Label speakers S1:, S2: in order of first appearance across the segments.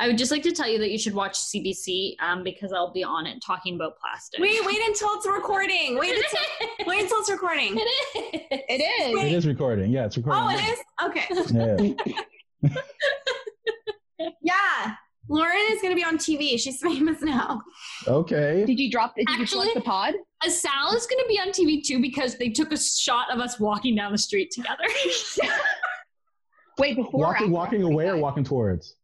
S1: I would just like to tell you that you should watch CBC um, because I'll be on it talking about plastic.
S2: Wait, wait until it's recording. Wait until wait until it's recording.
S1: It is.
S2: It is.
S3: It is recording. Yeah, it's recording.
S2: Oh, it is? Okay.
S3: Yeah.
S2: Yeah. Lauren is gonna be on TV. She's famous now.
S3: Okay.
S4: Did you drop? Did you
S1: Actually-
S4: select the pod?
S1: Uh, Sal is going to be on TV too because they took a shot of us walking down the street together.
S4: Wait, before
S3: Walking, walking away or walking towards?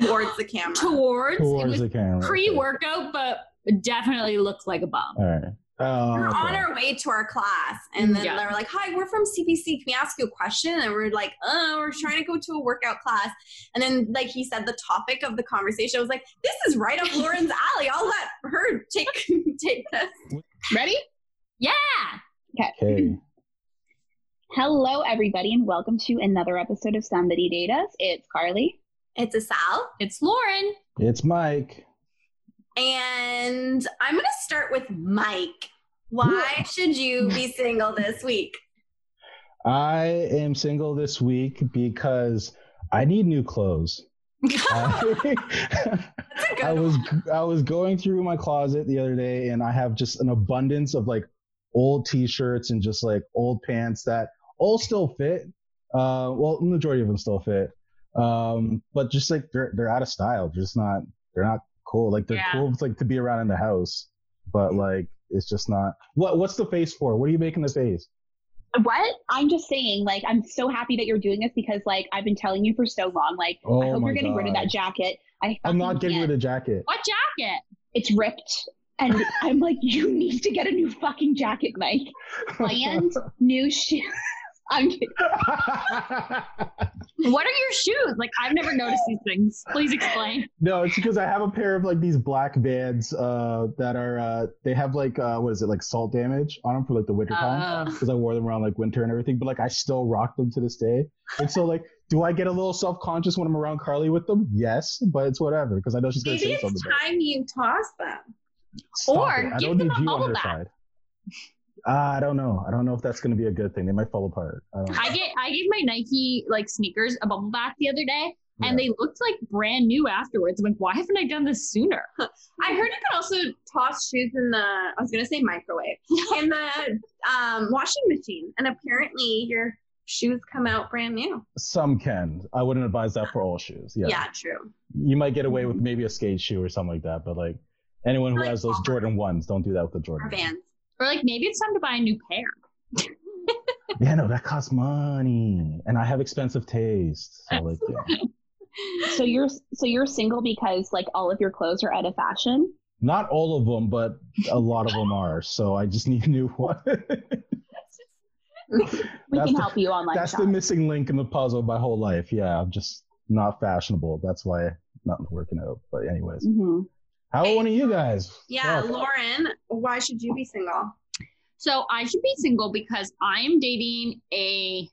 S2: Towards the camera.
S1: Towards, it
S3: Towards
S1: was
S3: the camera.
S1: pre-workout, but definitely looked like a bum.
S3: All right. Oh,
S2: We're on our way to our class, and then
S1: Yeah.
S2: they're like, "Hi, we're from CBC. Can we ask you a question?" And we're like, "Oh, we're trying to go to a workout class." And then, like he said, the topic of the conversation I was like, "This is right up Lauren's alley. I'll let her take take this."
S4: Ready?
S1: Yeah.
S3: Okay.
S4: Hello, everybody, and welcome to another episode of Somebody Date Us. It's Carly.
S2: It's Asal,
S1: It's Lauren.
S3: It's Mike.
S2: and I'm gonna start with Mike. Why should you be single this week?
S3: I am single this week because I need new clothes. I,
S2: That's a good
S3: I was. I was going through my closet the other day and I have just an abundance of like old t-shirts and just like old pants that all still fit. Uh, well, the majority of them still fit. Um, but just like they're they're out of style. They're just not they're not cool. Like they're
S1: Yeah.
S3: cool like to be around in the house, but like it's just not. What what's the face for? What are you making the face?
S4: What? I'm just saying, like, I'm so happy that you're doing this because, like, I've been telling you for so long. Like, I
S3: Oh
S4: hope you're getting rid of that jacket. I
S3: I'm not getting
S4: can't.
S3: rid of the jacket.
S1: What jacket?
S4: It's ripped, and I'm like, you need to get a new fucking jacket, Mike. And new shoes. I'm kidding.
S1: What are your shoes? Like I've never noticed these things. Please explain.
S3: No, it's because I have a pair of like these black Vans uh, that are uh, they have like uh, what is it like salt damage on them for like the winter time
S1: Oh.
S3: because I wore them around like winter and everything. But like I still rock them to this day. And so like, do I get a little self conscious when I'm around Carly with them? Yes, but it's whatever because I know she's gonna
S2: Maybe
S3: say
S2: it's
S3: something. about it.
S2: time you toss them.
S3: Stop
S1: Or
S3: it. I
S1: give
S3: don't
S1: them
S3: need
S1: a
S3: you on
S1: bubble
S3: her
S1: bath.
S3: Side. Uh, I don't know. I don't know if that's gonna be a good thing. They might fall apart. I don't know.
S1: I get I gave my Nike like sneakers a bubble bath the other day,
S3: Yeah.
S1: and they looked like brand new afterwards. I'm like, why haven't I done this sooner?
S2: I heard you can also toss shoes in the I was gonna say microwave in the um, washing machine, and apparently your shoes come out brand new.
S3: Some can. I wouldn't advise that for all shoes. Yeah.
S2: Yeah, true.
S3: You might get away with maybe a skate shoe or something like that, but like anyone who
S2: Like
S3: has those Jordan ones, don't do that with the Jordan.
S2: Vans.
S1: Or like maybe it's time to buy a new pair.
S3: Yeah, no, that costs money, and I have expensive taste. So like, yeah.
S4: So you're so you're single because like all of your clothes are out of fashion.
S3: not all of them, but a lot of them are. So I just need a new one.
S4: We
S3: That's
S4: can
S3: the-
S4: help you online.
S3: That's the missing link in the puzzle of my whole life. Yeah, I'm just not fashionable. That's why nothing's working out. But anyways,
S4: Mhm.
S3: How are one of you guys?
S2: Yeah,
S3: Fuck.
S2: Lauren, why should you be single?
S1: So I should be single because I am dating a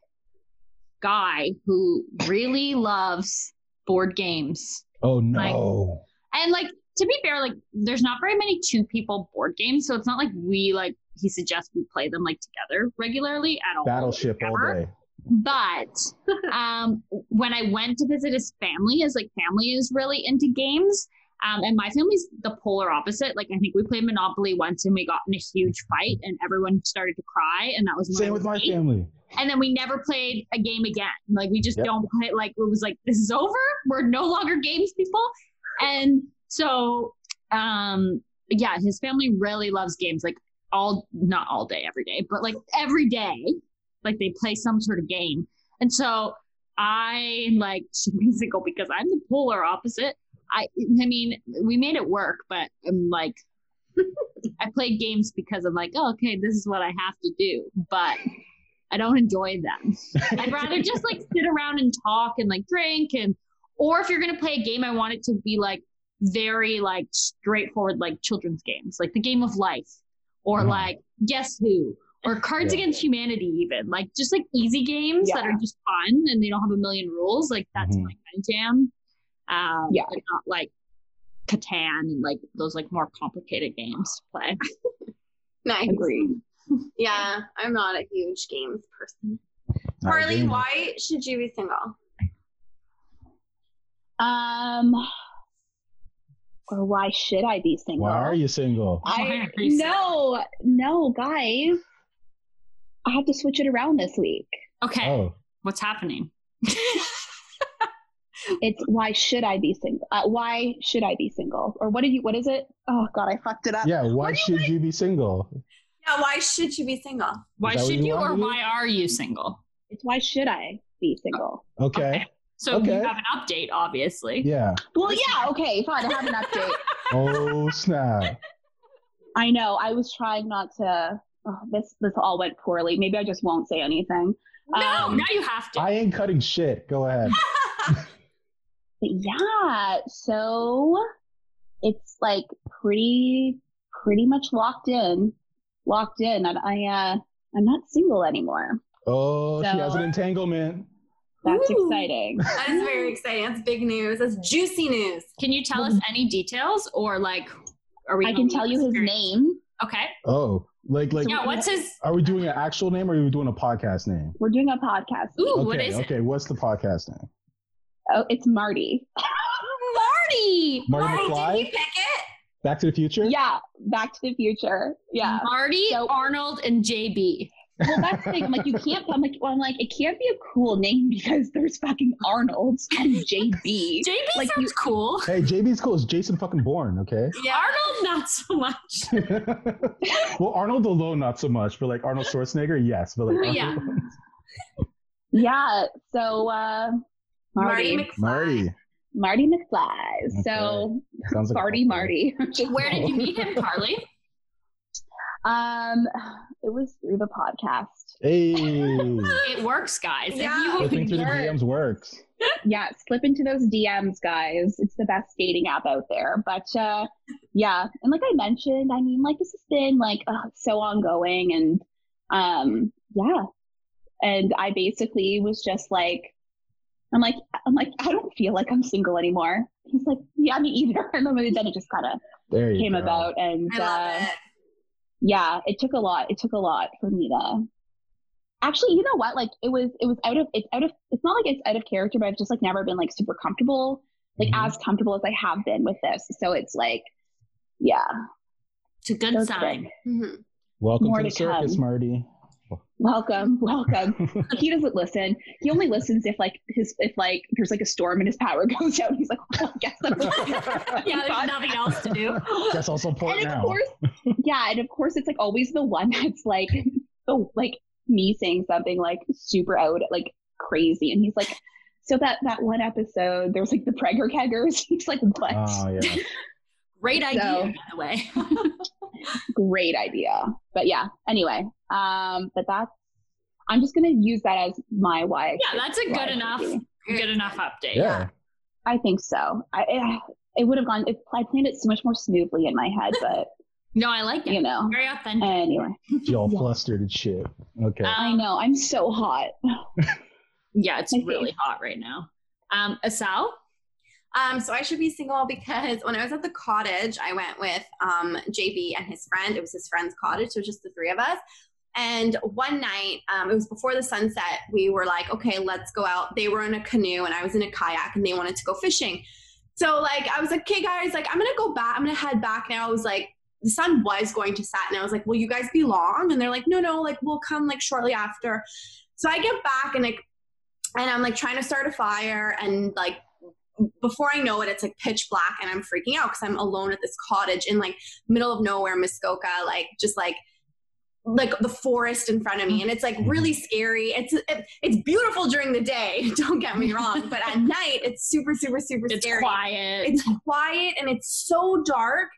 S1: guy who really loves board games.
S3: Oh no.
S1: And like to be fair, like there's not very many two people board games, so it's not like we like he suggests we play them like together regularly at all.
S3: Battleship all day.
S1: But um, when I went to visit his family, his like family is really into games. Um, and my family's the polar opposite. Like I think we played Monopoly once and we got in a huge fight and everyone started to cry and that was
S3: Same with my family.
S1: And then we never played a game again. Like we just
S3: Yep.
S1: don't play. Like it was like this is over. We're no longer games people. And so, um, yeah, his family really loves games. Like all, not all day, every day, but like every day, like they play some sort of game. And so I like should be single because I'm the polar opposite. I, I mean, we made it work, but I'm like, I played games because I'm like, oh, okay, this is what I have to do. But I don't enjoy them. I'd rather just like sit around and talk and like drink and or if you're gonna play a game, I want it to be like very like straightforward, like children's games, like the game of life, or
S3: Mhm.
S1: like Guess Who, or Cards
S3: Yeah.
S1: Against Humanity, even like just like easy games that are just fun and they don't have a million rules. Like that's
S3: Mhm.
S1: my kind of jam. Um,
S4: Yeah.
S1: but not like Catan and like those like more complicated games to play.
S2: Nice.
S4: Agreed.
S2: Yeah, I'm not a huge games person.
S3: Not a
S2: Carly, why should you be single?
S4: Um, or why should I be single?
S3: Why are you single?
S4: I
S1: you
S4: no, no, guys. I have to switch it around this week.
S1: Okay,
S3: Oh,
S1: what's happening?
S4: It's why should I be single? Uh, why should I be single? Or what did you? What is it? Oh God, I fucked it up.
S3: yeah. Why
S2: do you
S3: should
S2: like-
S3: you be single?
S2: Yeah, why should you be single?
S1: why should
S3: you
S1: you, or why are you single?
S4: It's why should I be single?
S3: Okay.
S1: So
S3: Okay.
S1: you have an update, obviously.
S3: Yeah.
S4: Well, yeah, okay, fine. I have an update.
S3: Oh snap.
S4: I know. I was trying not to. Oh, this this all went poorly. Maybe I just won't say anything.
S1: No,
S4: Um,
S1: now you have to.
S3: I ain't cutting shit. Go ahead.
S4: But yeah, so it's like pretty pretty much locked in, locked in, and I uh I'm not single anymore.
S3: Oh, she has an entanglement.
S4: That's
S2: Ooh.
S4: exciting.
S2: That is very exciting. That's big news. That's juicy news.
S1: Can you tell us any details or like are we
S4: I can tell you
S1: this
S4: his name.
S1: Okay.
S3: Oh, like like.
S1: Yeah, what's his
S3: Are we doing an actual name or are we doing a podcast name?
S4: We're doing a podcast.
S1: Ooh,
S3: okay.
S1: what is it?
S3: okay. What's the podcast name?
S4: Oh, it's Marty.
S1: Marty.
S3: Marty
S2: Why
S3: McFly.
S2: did you pick it?
S3: Back to the Future.
S4: Yeah, Back to the Future. Yeah.
S1: Marty,
S4: So-
S1: Arnold, and JB.
S4: Well, that's the thing. I'm like, you can't. I'm like, well, I'm like, it can't be a cool name because there's fucking Arnold's and JB.
S1: JB
S4: Like
S1: sounds
S4: you-
S1: cool.
S3: Hey, JB's cool. It's Jason fucking Bourne. Okay.
S2: Yeah.
S1: Arnold, not so much.
S3: well, Arnold alone, not so much, but like Arnold Schwarzenegger, yes. But like
S1: Yeah.
S4: Yeah. So uh,
S2: Marty
S4: Marty,
S2: McFly.
S3: Marty.
S4: Marty McFly. So
S3: Sounds like
S4: Marty,
S3: couple.
S4: Marty.
S1: Where did you meet him, Carly?
S4: Um, it was through the podcast.
S3: Hey.
S1: It works, guys. If
S2: Yeah.
S1: you-
S3: Flipping through the DMs works.
S4: Yeah, slip into those DMs, guys. It's the best dating app out there. But uh, yeah, and like I mentioned, I mean, like this has been like uh, so ongoing, and um, yeah, and I basically was just like, I'm like, I'm like, I don't feel like I'm single anymore. He's like, yeah, me either. And then then it just kind of came
S3: go.
S4: about, and
S2: I love
S4: uh,
S2: it.
S4: yeah it took a lot it took a lot for me to actually you know what like it was it was out of it's out of it's not like it's out of character but i've just like never been like super comfortable like
S3: Mhm.
S4: as comfortable as i have been with this so it's like yeah
S1: It's a good
S4: Those
S1: sign.
S2: Mhm.
S3: Welcome
S4: More
S3: to the circus,
S4: come.
S3: Marty.
S4: Welcome welcome. He doesn't listen. He only listens if like his if like there's like a storm and his power goes out he's like well, I guess I'm
S1: Yeah, there's nothing else to do.
S3: that's also important
S4: and of
S3: now.
S4: course yeah and of course it's like always the one that's like the like me saying something like super out like crazy. And he's like so that that one episode there's like the pregger keggers. He's like what?
S3: Oh yeah.
S1: Great idea,
S4: So-
S1: by the way.
S4: great idea. But yeah anyway um but that's i'm just gonna use that as my why
S1: yeah, that's a good enough,
S4: be.
S1: good enough update.
S3: Yeah.
S4: i think so i it, it would have gone it, i planned it so much more smoothly in my head but
S1: No, I like it.
S4: you know
S1: Very authentic.
S4: anyway
S3: y'all
S4: Yeah.
S3: flustered and shit. Okay.
S1: Um,
S4: i know i'm so hot
S1: Yeah, it's
S4: My
S1: really
S4: face.
S1: hot right now. Um, Asal?
S2: Um, so I should be single because when I was at the cottage, I went with um, JB and his friend. It was his friend's cottage, so it was just the three of us. And one night, um, it was before the sunset, we were like, okay, let's go out. They were in a canoe and I was in a kayak and they wanted to go fishing. So like I was like, okay guys, like I'm gonna go back, I'm gonna head back now. I was like, the sun was going to set and I was like, will you guys be long? And they're like, no, no, like we'll come like shortly after. So I get back and like and I'm like trying to start a fire and like before I know it, it's like pitch black and I'm freaking out because I'm alone at this cottage in like middle of nowhere, Muskoka, like just like like the forest in front of me and it's like really scary it's it, it's beautiful during the day don't get me wrong but at night it's super super super scary.
S1: It's
S2: scary
S1: quiet.
S2: it's quiet and it's so dark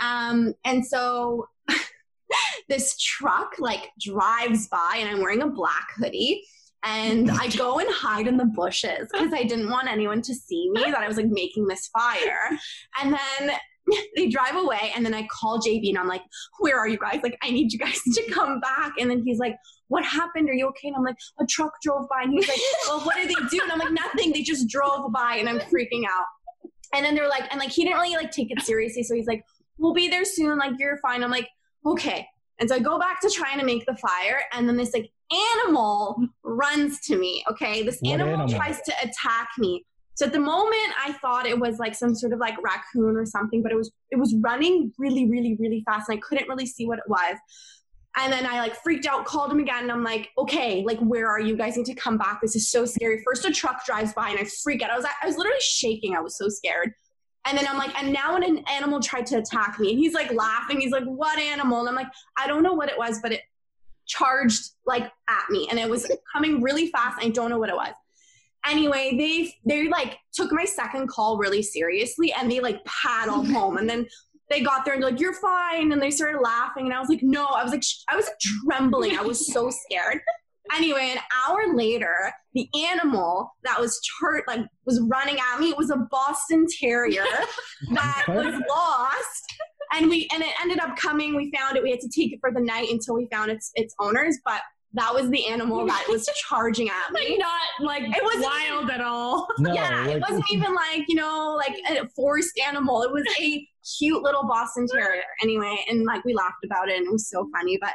S2: um and so this truck like drives by and i'm wearing a black hoodie and I go and hide in the bushes because I didn't want anyone to see me that I was like making this fire. And then they drive away, and then I call JB and I'm like, Where are you guys? Like, I need you guys to come back. And then he's like, What happened? Are you okay? And I'm like, A truck drove by. And he's like, Well, what did they do? And I'm like, Nothing. They just drove by, and I'm freaking out. And then they're like, and like he didn't really like take it seriously. So he's like, We'll be there soon. Like, you're fine. I'm like, Okay. And so I go back to trying to make the fire, and then this like animal runs to me. Okay, this animal,
S3: animal?
S2: tries to attack me. So at the moment, I thought it was like some sort of like raccoon or something, but it was it was running really, really, really fast, and I couldn't really see what it was. And then I like freaked out, called him again, and I'm like, okay, like where are you? Guys need to come back. This is so scary. First, a truck drives by, and I freak out. I was I was literally shaking. I was so scared. And then I'm like, and now an animal tried to attack me. And he's like laughing. He's like, what animal? And I'm like, I don't know what it was, but it charged like at me. And it was coming really fast. I don't know what it was. Anyway, they they like took my second call really seriously and they like paddled home. And then they got there and they're like, you're fine. And they started laughing. And I was like, no, I was like, sh- I was trembling. I was so scared. Anyway, an hour later, the animal that was chart like was running at me it was a Boston Terrier that was lost. And we and it ended up coming. We found it. We had to take it for the night until we found its its owners. But that was the animal that was charging at me.
S1: Like
S2: me.
S1: not like
S2: It wasn't-
S1: wild at all.
S3: No,
S2: yeah, it wasn't even like you know like a forest animal. It was a cute little Boston Terrier. Anyway, and like we laughed about it, and it was so funny. But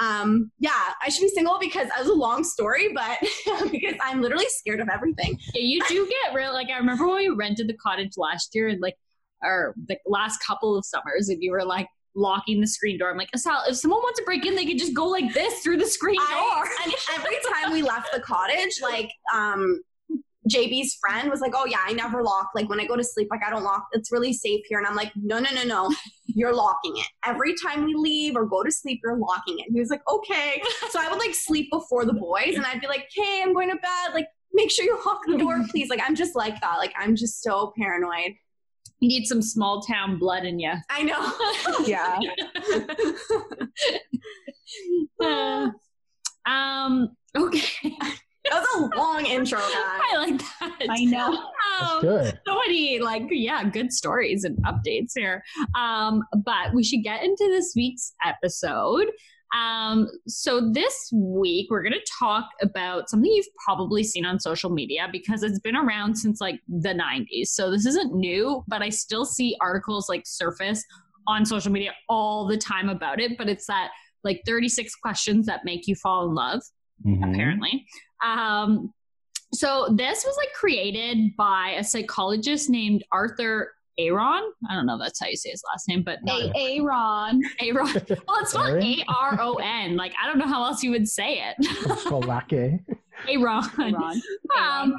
S2: um, yeah, I should be single because it was a long story, but because I'm literally scared of everything.
S1: Yeah, you do get real. Like I remember when we rented the cottage last year, and like, or the last couple of summers, and you were like locking the screen door. I'm like, Asal, if someone wants to break in, they could just go like this through the screen door.
S2: I, and every time we left the cottage, like um, JB's friend was like, "Oh yeah, I never lock. Like when I go to sleep, like I don't lock. It's really safe here." And I'm like, "No, no, no, no. You're locking it. Every time we leave or go to sleep, you're locking it." He was like, "Okay." So I would like sleep before the boys, and I'd be like, "Hey, I'm going to bed. Like make sure you lock the door, please." Like I'm just like that. Like I'm just so paranoid.
S1: You need some small town blood in you.
S2: I know.
S4: Yeah.
S1: Uh, um. Okay.
S2: that was a long intro, guys.
S1: I like that.
S4: I know.
S3: That's
S1: Um,
S3: good.
S1: so many like yeah good stories and updates here um but we should get into this week's episode um so this week we're going to talk about something you've probably seen on social media because it's been around since like the 90s so this isn't new but i still see articles like surface on social media all the time about it but it's that like 36 questions that make you fall in love
S3: Mhm.
S1: apparently. Um, so this was like created by a psychologist named Arthur Aron. I don't know if that's how you say his last name, but not
S4: A Aaron.
S1: Aaron. Well, it's spelled
S3: Aron?
S1: A R O N. Like I don't know how else you would say it.
S3: Spelake.
S1: Aaron.
S4: Aaron.
S1: Um,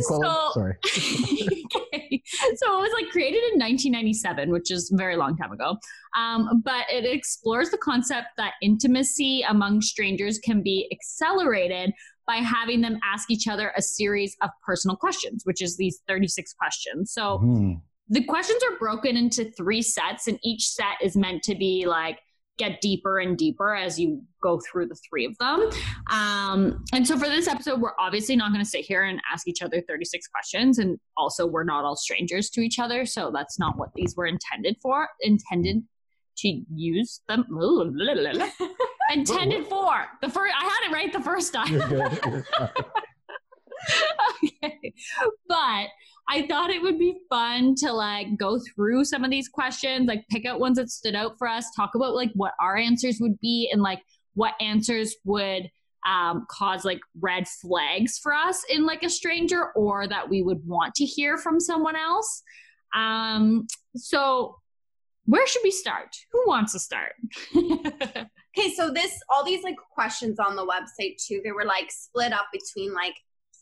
S1: So-
S3: Sorry.
S1: okay. So it was like created in 1997, which is a very long time ago. Um, but it explores the concept that intimacy among strangers can be accelerated by having them ask each other a series of personal questions, which is these 36 questions. So
S3: Mhm.
S1: The questions are broken into three sets, and each set is meant to be like get deeper and deeper as you go through the three of them. Um, and so for this episode, we're obviously not going to sit here and ask each other 36 questions. And also, we're not all strangers to each other. So that's not what these were intended for, intended to use them. intended for. The first, I had it right the first time.
S3: You're good. You're fine.
S1: okay. But I thought it would be fun to like go through some of these questions, like pick out ones that stood out for us, talk about like what our answers would be and like what answers would um, cause like red flags for us in like a stranger or that we would want to hear from someone else. Um, so where should we start? Who wants to start?
S2: Okay, so this all these like questions on the website too, they were like split up between like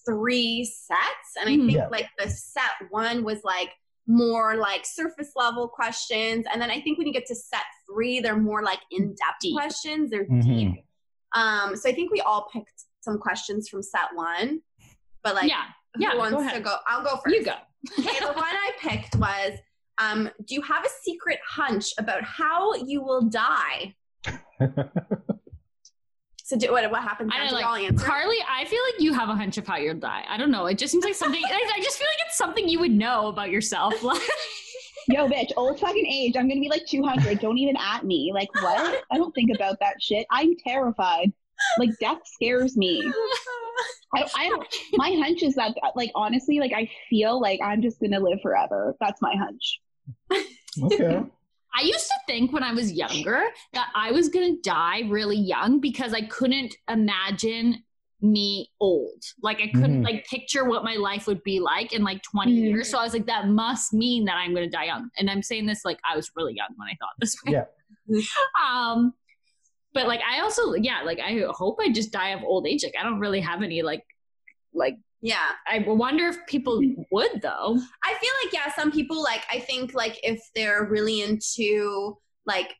S2: three sets. And I
S1: Mhm.
S2: think
S3: Yeah.
S2: like the set one was like more like surface level questions. And then I think when you get to set three, they're more like in-depth
S1: Deep.
S2: questions. They're
S3: Mhm.
S2: deep. Um, so I think we all picked some questions from set one. But like
S1: yeah,
S2: who
S1: yeah, go
S2: wants to
S1: ahead.
S2: go? I'll go first.
S1: you go.
S2: okay, the one I picked was um, do you have a secret hunch about how you will die? So So do, what what happens?
S1: I
S2: now?
S1: don't
S2: Do we
S1: like? Carly. I feel like you have a hunch of how you'll die. I don't know. It just seems like something. I, I just feel like it's something you would know about yourself. Like,
S4: Yo, bitch, old fucking age. I'm gonna be like 200. Don't even at me. Like what? I don't think about that shit. I'm terrified. Like death scares me. I don't, I don't. My hunch is that, like, honestly, like I feel like I'm just gonna live forever. That's my hunch.
S3: Okay.
S1: I used to think when I was younger that I was gonna die really young because I couldn't imagine me old. Like I couldn't
S3: Mhm.
S1: like picture what my life would be like in like 20
S4: Mhm.
S1: years. So I was like, that must mean that I'm gonna die young. And I'm saying this like I was really young when I thought this way.
S3: Yeah.
S1: um but like I also yeah, like I hope I just die of old age. Like I don't really have any like like
S2: yeah.
S1: I wonder if people mm-hmm. would though.
S2: I feel like yeah, some people like I think like if they're really into like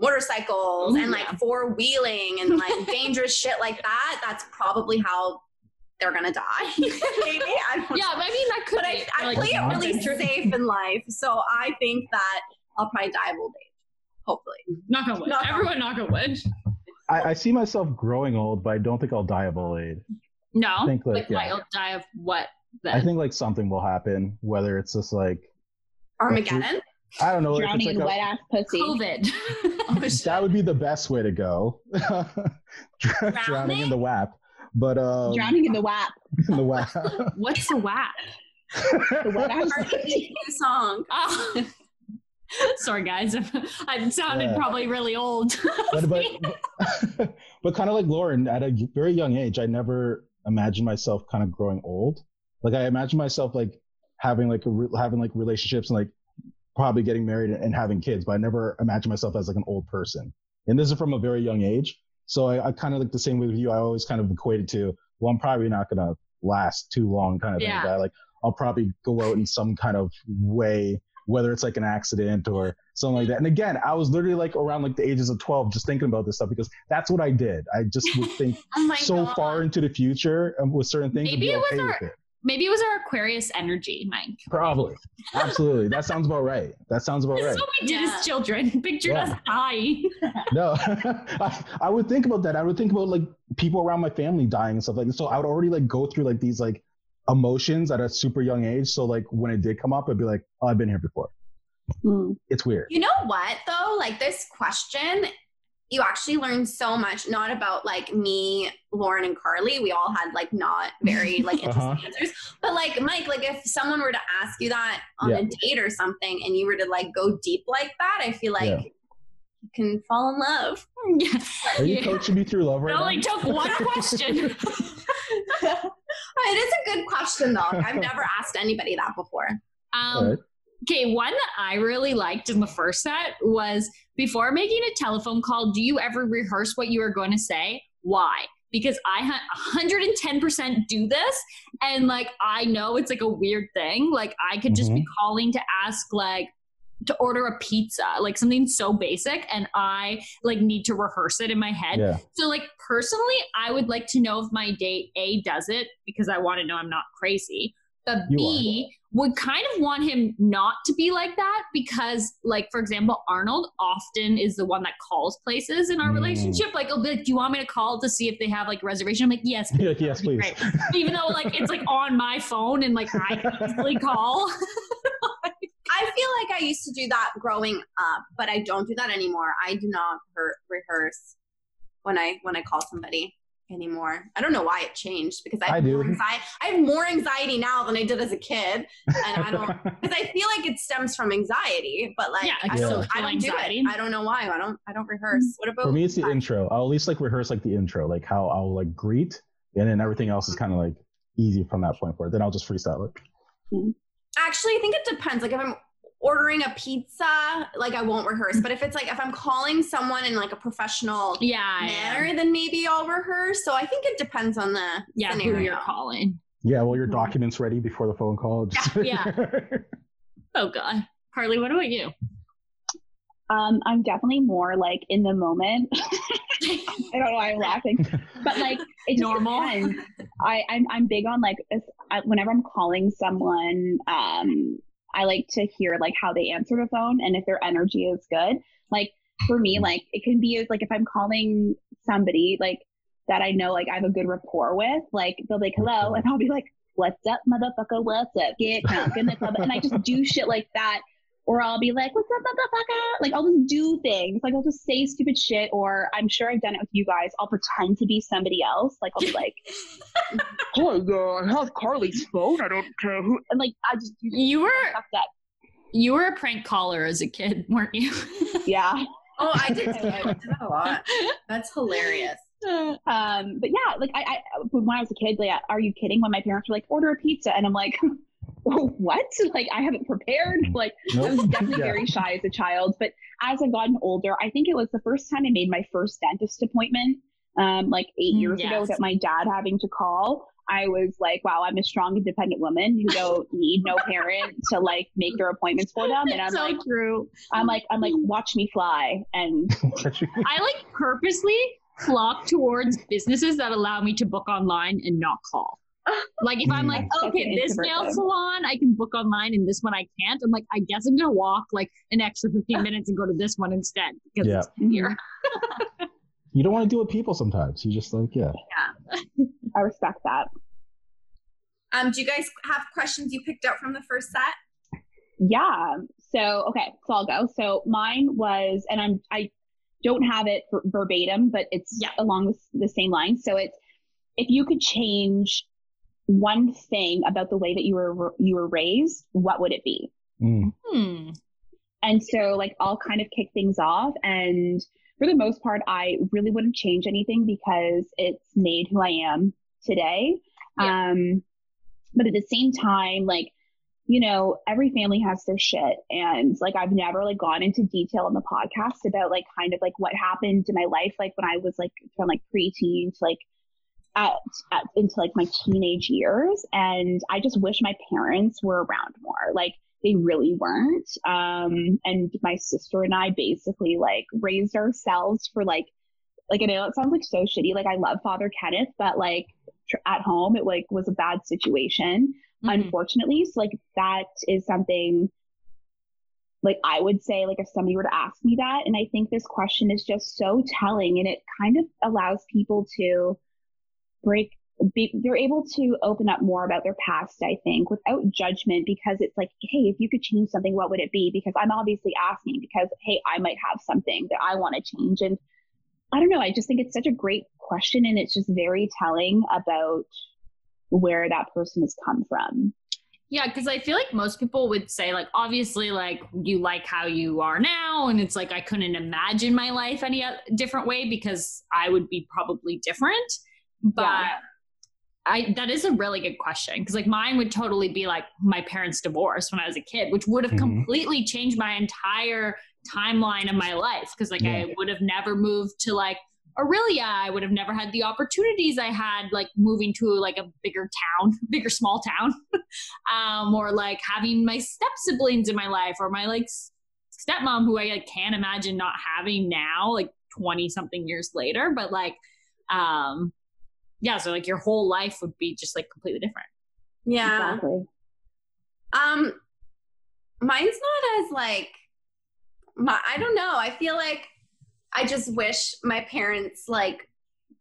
S2: motorcycles
S1: Ooh,
S2: and like
S1: yeah.
S2: four wheeling and like dangerous shit like that, that's probably how they're gonna die. Maybe I don't
S1: Yeah,
S2: know.
S1: but I mean that could
S2: but I, I
S1: like,
S2: play it really
S1: adventure.
S2: safe in life, so I think that I'll probably die of old age. Hopefully,
S1: knock on wood.
S2: Knock on
S1: Everyone knock on wood.
S3: I, I see myself growing old, but I don't think I'll die of old age.
S1: No.
S3: I think like,
S1: like
S3: yeah.
S1: I'll die of what then?
S3: I think like something will happen, whether it's just like
S2: Armageddon.
S3: I don't know.
S4: Drowning
S3: it's
S4: in
S3: like
S4: wet ass pussy.
S1: COVID.
S2: Oh,
S3: that would be the best way to go. Drowning in the WAP. But um,
S4: Drowning in the WAP.
S3: in the WAP.
S1: What's the WAP?
S4: The wet ass pussy.
S2: Song.
S1: Oh. Sorry, guys. I sounded
S3: Yeah.
S1: probably really old.
S3: but but, but, but kind of like Lauren, at a very young age, I never imagined myself kind of growing old. Like I imagine myself like having like a re- having like relationships and like probably getting married and having kids, but I never imagined myself as like an old person. And this is from a very young age. So I, I kind of like the same way with you. I always kind of equated to, well, I'm probably not gonna last too long, kind of
S1: Yeah.
S3: thing. But I, like I'll probably go out in some kind of way, whether it's like an accident or something like that. And again, I was literally like around like the ages of 12 just thinking about this stuff because that's what I did. I just would think
S2: Oh
S3: so
S2: god.
S3: far into the future um, with certain things
S1: Maybe
S3: and
S1: it
S3: be
S1: was our-
S3: with it.
S1: Maybe it was our Aquarius energy, Mike.
S3: Probably. Absolutely. that sounds about right. That sounds about
S1: That's
S3: right.
S1: what we did
S2: Yeah.
S1: as children. Pictured
S3: Yeah.
S1: us high.
S3: No, I, I would think about that. I would think about like people around my family dying and stuff like that. So I would already like go through like these like emotions at a super young age. So like when it did come up, I'd be like, oh, I've been here before.
S4: Hmm.
S3: It's weird.
S2: You know what though? Like this question, you actually learn so much, not about like me, Lauren, and Carly. We all had like not very like interesting
S3: Uh-huh.
S2: answers. But like Mike, like if someone were to ask you that on
S3: Yeah.
S2: a date or something and you were to like go deep like that, I feel like
S3: Yeah.
S2: you can fall in love.
S1: yeah.
S3: Are you
S1: Yeah.
S3: coaching me through love right
S1: It only
S3: now?
S1: took one question.
S2: it is a good question though. I've never asked anybody that before.
S1: Um,
S3: right.
S1: Okay, one that I really liked in the first set was before making a telephone call, do you ever rehearse what you are going to say? Why? Because I hu- 110% do this. And like, I know it's like a weird thing. Like, I could just be calling to ask, like, to order a pizza, like something so basic, and I like need to rehearse it in my head.
S3: Yeah.
S1: So, like, personally, I would like to know if my date A does it because I want to know I'm not crazy. But
S3: You
S1: B would kind of want him not to be like that because, like, for example, Arnold often is the one that calls places in our
S3: Mm.
S1: relationship. Like, he'll like, Do you want me to call to see if they have like a reservation? I'm like, Yes,
S3: You're like, yes, please.
S1: Even though like it's like on my phone and like I can easily call.
S2: I feel like I used to do that growing up, but I don't do that anymore. I do not her- rehearse when I when I call somebody anymore. I don't know why it changed because I
S3: I
S2: have
S3: do.
S2: more anxiety. I have more anxiety now than I did as a kid, and I don't because I feel like it stems from anxiety. But like,
S1: Yeah,
S2: I, don't, I don't do
S1: anxiety.
S2: it. I don't know why. I don't. I don't rehearse. What about
S3: For me, it's the
S2: you?
S3: intro. I'll at least like rehearse like the intro, like how I'll like greet, and then everything else is kind of like easy from that point forward. Then I'll just freestyle it. Mm-hmm.
S2: Actually, I think it depends. Like if I'm ordering a pizza, like I won't rehearse. But if it's like if I'm calling someone in like a professional
S1: yeah,
S2: manner,
S1: yeah,
S2: then maybe I'll rehearse. So I think it depends on the
S1: yeah. Who you're calling?
S3: Yeah, well, your
S2: Mhm.
S3: documents ready before the phone call. Just-
S1: Yeah. Oh God, Carly, what about you?
S4: Um, I'm definitely more like in the moment. I don't know why I'm laughing, but like it's just
S1: Normal.
S4: depends. I I'm I'm big on like if, I, whenever I'm calling someone, um, I like to hear like how they answer the phone and if their energy is good. Like for me, like it can be like if I'm calling somebody, like that I know like I have a good rapport with, like they'll be like, hello. And I'll be like, what's up, motherfucker? What's up? Get drunk in the club. And I just do shit like that. Or I'll be like, what's up, motherfucker? Like I'll just do things. Like I'll just say stupid shit. Or I'm sure I've done it with you guys. I'll pretend to be somebody else. Like I'll be like, oh, uh, how's Carly's phone? I don't know who. And like I just do
S1: You were
S4: fuck that.
S1: you were a prank caller as a kid, weren't you?
S4: Yeah.
S2: Oh, I did too. I did that a lot. That's hilarious.
S4: Um, but yeah, like I, I when I was a kid, like, are you kidding? When my parents were like, order a pizza, and I'm like, what? Like I haven't prepared. Like I was definitely
S3: Yeah.
S4: very shy as a child. But as I've gotten older, I think it was the first time I made my first dentist appointment, um, like eight
S1: Mm,
S4: years ago,
S1: yes.
S4: without my dad having to call. I was like, wow, I'm a strong, independent woman who don't need no parent to like make their appointments for them. And I'm
S1: so
S4: like,
S1: true.
S4: I'm like, I'm like, watch me fly. And
S1: I like purposely flock towards businesses that allow me to book online and not call. Like if I'm
S3: Mm.
S1: like,
S4: I'm
S1: okay, this nail salon I can book online and this one I can't. I'm like, I guess I'm gonna walk like an extra 15 minutes and go to this one instead because
S3: Yeah.
S1: it's here.
S3: you don't want to deal with people sometimes. You just like, yeah. Yeah.
S4: I respect that.
S2: Um, do you guys have questions you picked out from the first set?
S4: Yeah. So okay, so I'll go. So mine was, and I'm I don't have it verbatim, but it's
S1: Yeah.
S4: along the, the same line. So it's if you could change one thing about the way that you were you were raised, what would it be?
S3: Mm.
S1: Hmm.
S4: And so like I'll kind of kick things off and for the most part I really wouldn't change anything because it's made who I am today.
S1: Yeah.
S4: Um but at the same time like you know every family has their shit and like I've never like gone into detail on the podcast about like kind of like what happened in my life like when I was like from like preteen to like at, at into like my teenage years and I just wish my parents were around more like they really weren't. Um, and my sister and I basically like raised ourselves for like, like I know it sounds like so shitty. Like I love Father Kenneth, but like tr- at home it like was a bad situation,
S1: Mhm.
S4: unfortunately. So like that is something like I would say like if somebody were to ask me that, and I think this question is just so telling, and it kind of allows people to break be, they're able to open up more about their past, I think, without judgment because it's like, hey, if you could change something, what would it be? Because I'm obviously asking because, hey, I might have something that I want to change. And I don't know, I just think it's such a great question and it's just very telling about where that person has come from.
S1: Yeah, because I feel like most people would say, like, obviously, like, you like how you are now. And it's like, I couldn't imagine my life any different way because I would be probably different. But
S4: Yeah.
S1: I, that is a really good question because, like, mine would totally be like my parents' divorce when I was a kid, which would have
S3: Mhm.
S1: completely changed my entire timeline of my life. Because, like,
S3: Yeah.
S1: I would have never moved to like Orillia. I would have never had the opportunities I had, like moving to like a bigger town, bigger small town, um, or like having my step siblings in my life, or my like stepmom, who I like, can't imagine not having now, like twenty something years later. But like, um, yeah, so like your whole life would be just like completely different.
S2: Yeah.
S4: Exactly.
S2: Um, mine's not as like my. I don't know. I feel like I just wish my parents like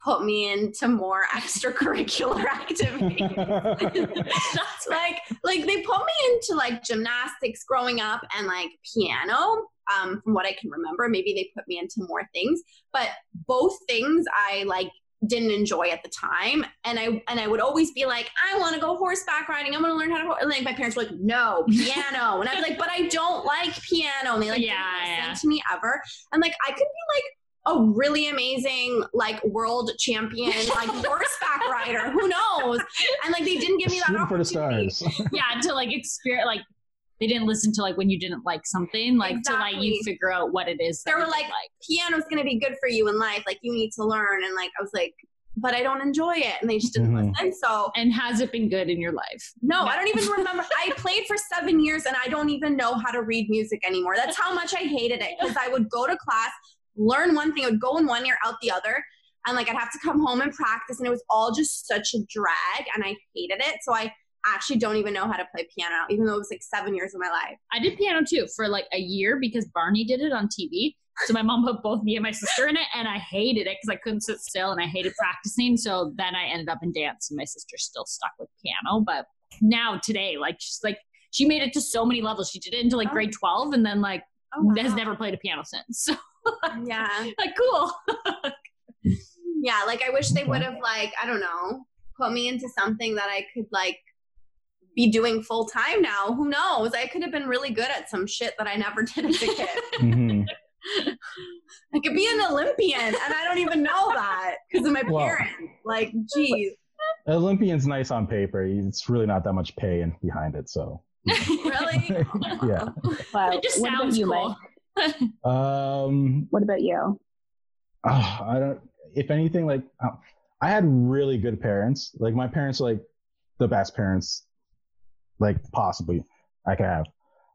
S2: put me into more extracurricular activities. That's like like they put me into like gymnastics growing up and like piano um from what i can remember maybe they put me into more things but both things i like didn't enjoy at the time. And i and i would always be like i want to go horseback riding. I want to learn how to and like my parents were like no piano. And i was like but i don't like piano. And they like
S1: Yeah,
S2: didn't listen
S1: yeah.
S2: to me ever. And like i could be like a really amazing like world champion like horseback rider. Who knows? And like they didn't give me that
S3: Shooting for the stars.
S1: yeah, to like experience, like they didn't listen to like when you didn't like something, like to like you figure out what it is.
S2: They were
S1: you
S2: like, piano's gonna be good for you in life like you need to learn and like i was like but i don't enjoy it and they just didn't
S3: Mhm.
S2: listen so
S1: and has it been good in your life?
S2: no,
S1: No.
S2: i don't even remember i played for seven years and i don't even know how to read music anymore that's how much i hated it because i would go to class learn one thing i would go in one ear out the other and like i'd have to come home and practice and it was all just such a drag and i hated it so i actually don't even know how to play piano, even though it was like seven years of my life.
S1: I did piano too for like a year because Barney did it on TV. So my mom put both me and my sister in it, and I hated it because I couldn't sit still and I hated practicing. So then I ended up in dance, and my sister's still stuck with piano. But now today, like she's like she made it to so many levels. She did it into like oh. grade twelve, and then like
S2: Oh,
S1: has never played a piano since. So
S2: Yeah.
S1: like cool.
S2: Yeah. Like I wish they would have like, I don't know, put me into something that I could like be doing full time now. Who knows? I could have been really good at some shit that I never did as a kid.
S3: Mhm.
S2: I could be an Olympian and I don't even know that because of my
S3: Wow.
S2: parents. Like, geez.
S3: Olympian's nice on paper. It's really not that much pay in, behind it. So
S2: Really?
S3: yeah.
S4: Wow.
S1: it just
S4: what about
S1: sounds
S4: you,
S1: cool.
S4: Mike?
S3: Um,
S4: What about you?
S3: oh, I don't. If anything, like I had really good parents. Like my parents, are, like the best parents, like possibly I could have.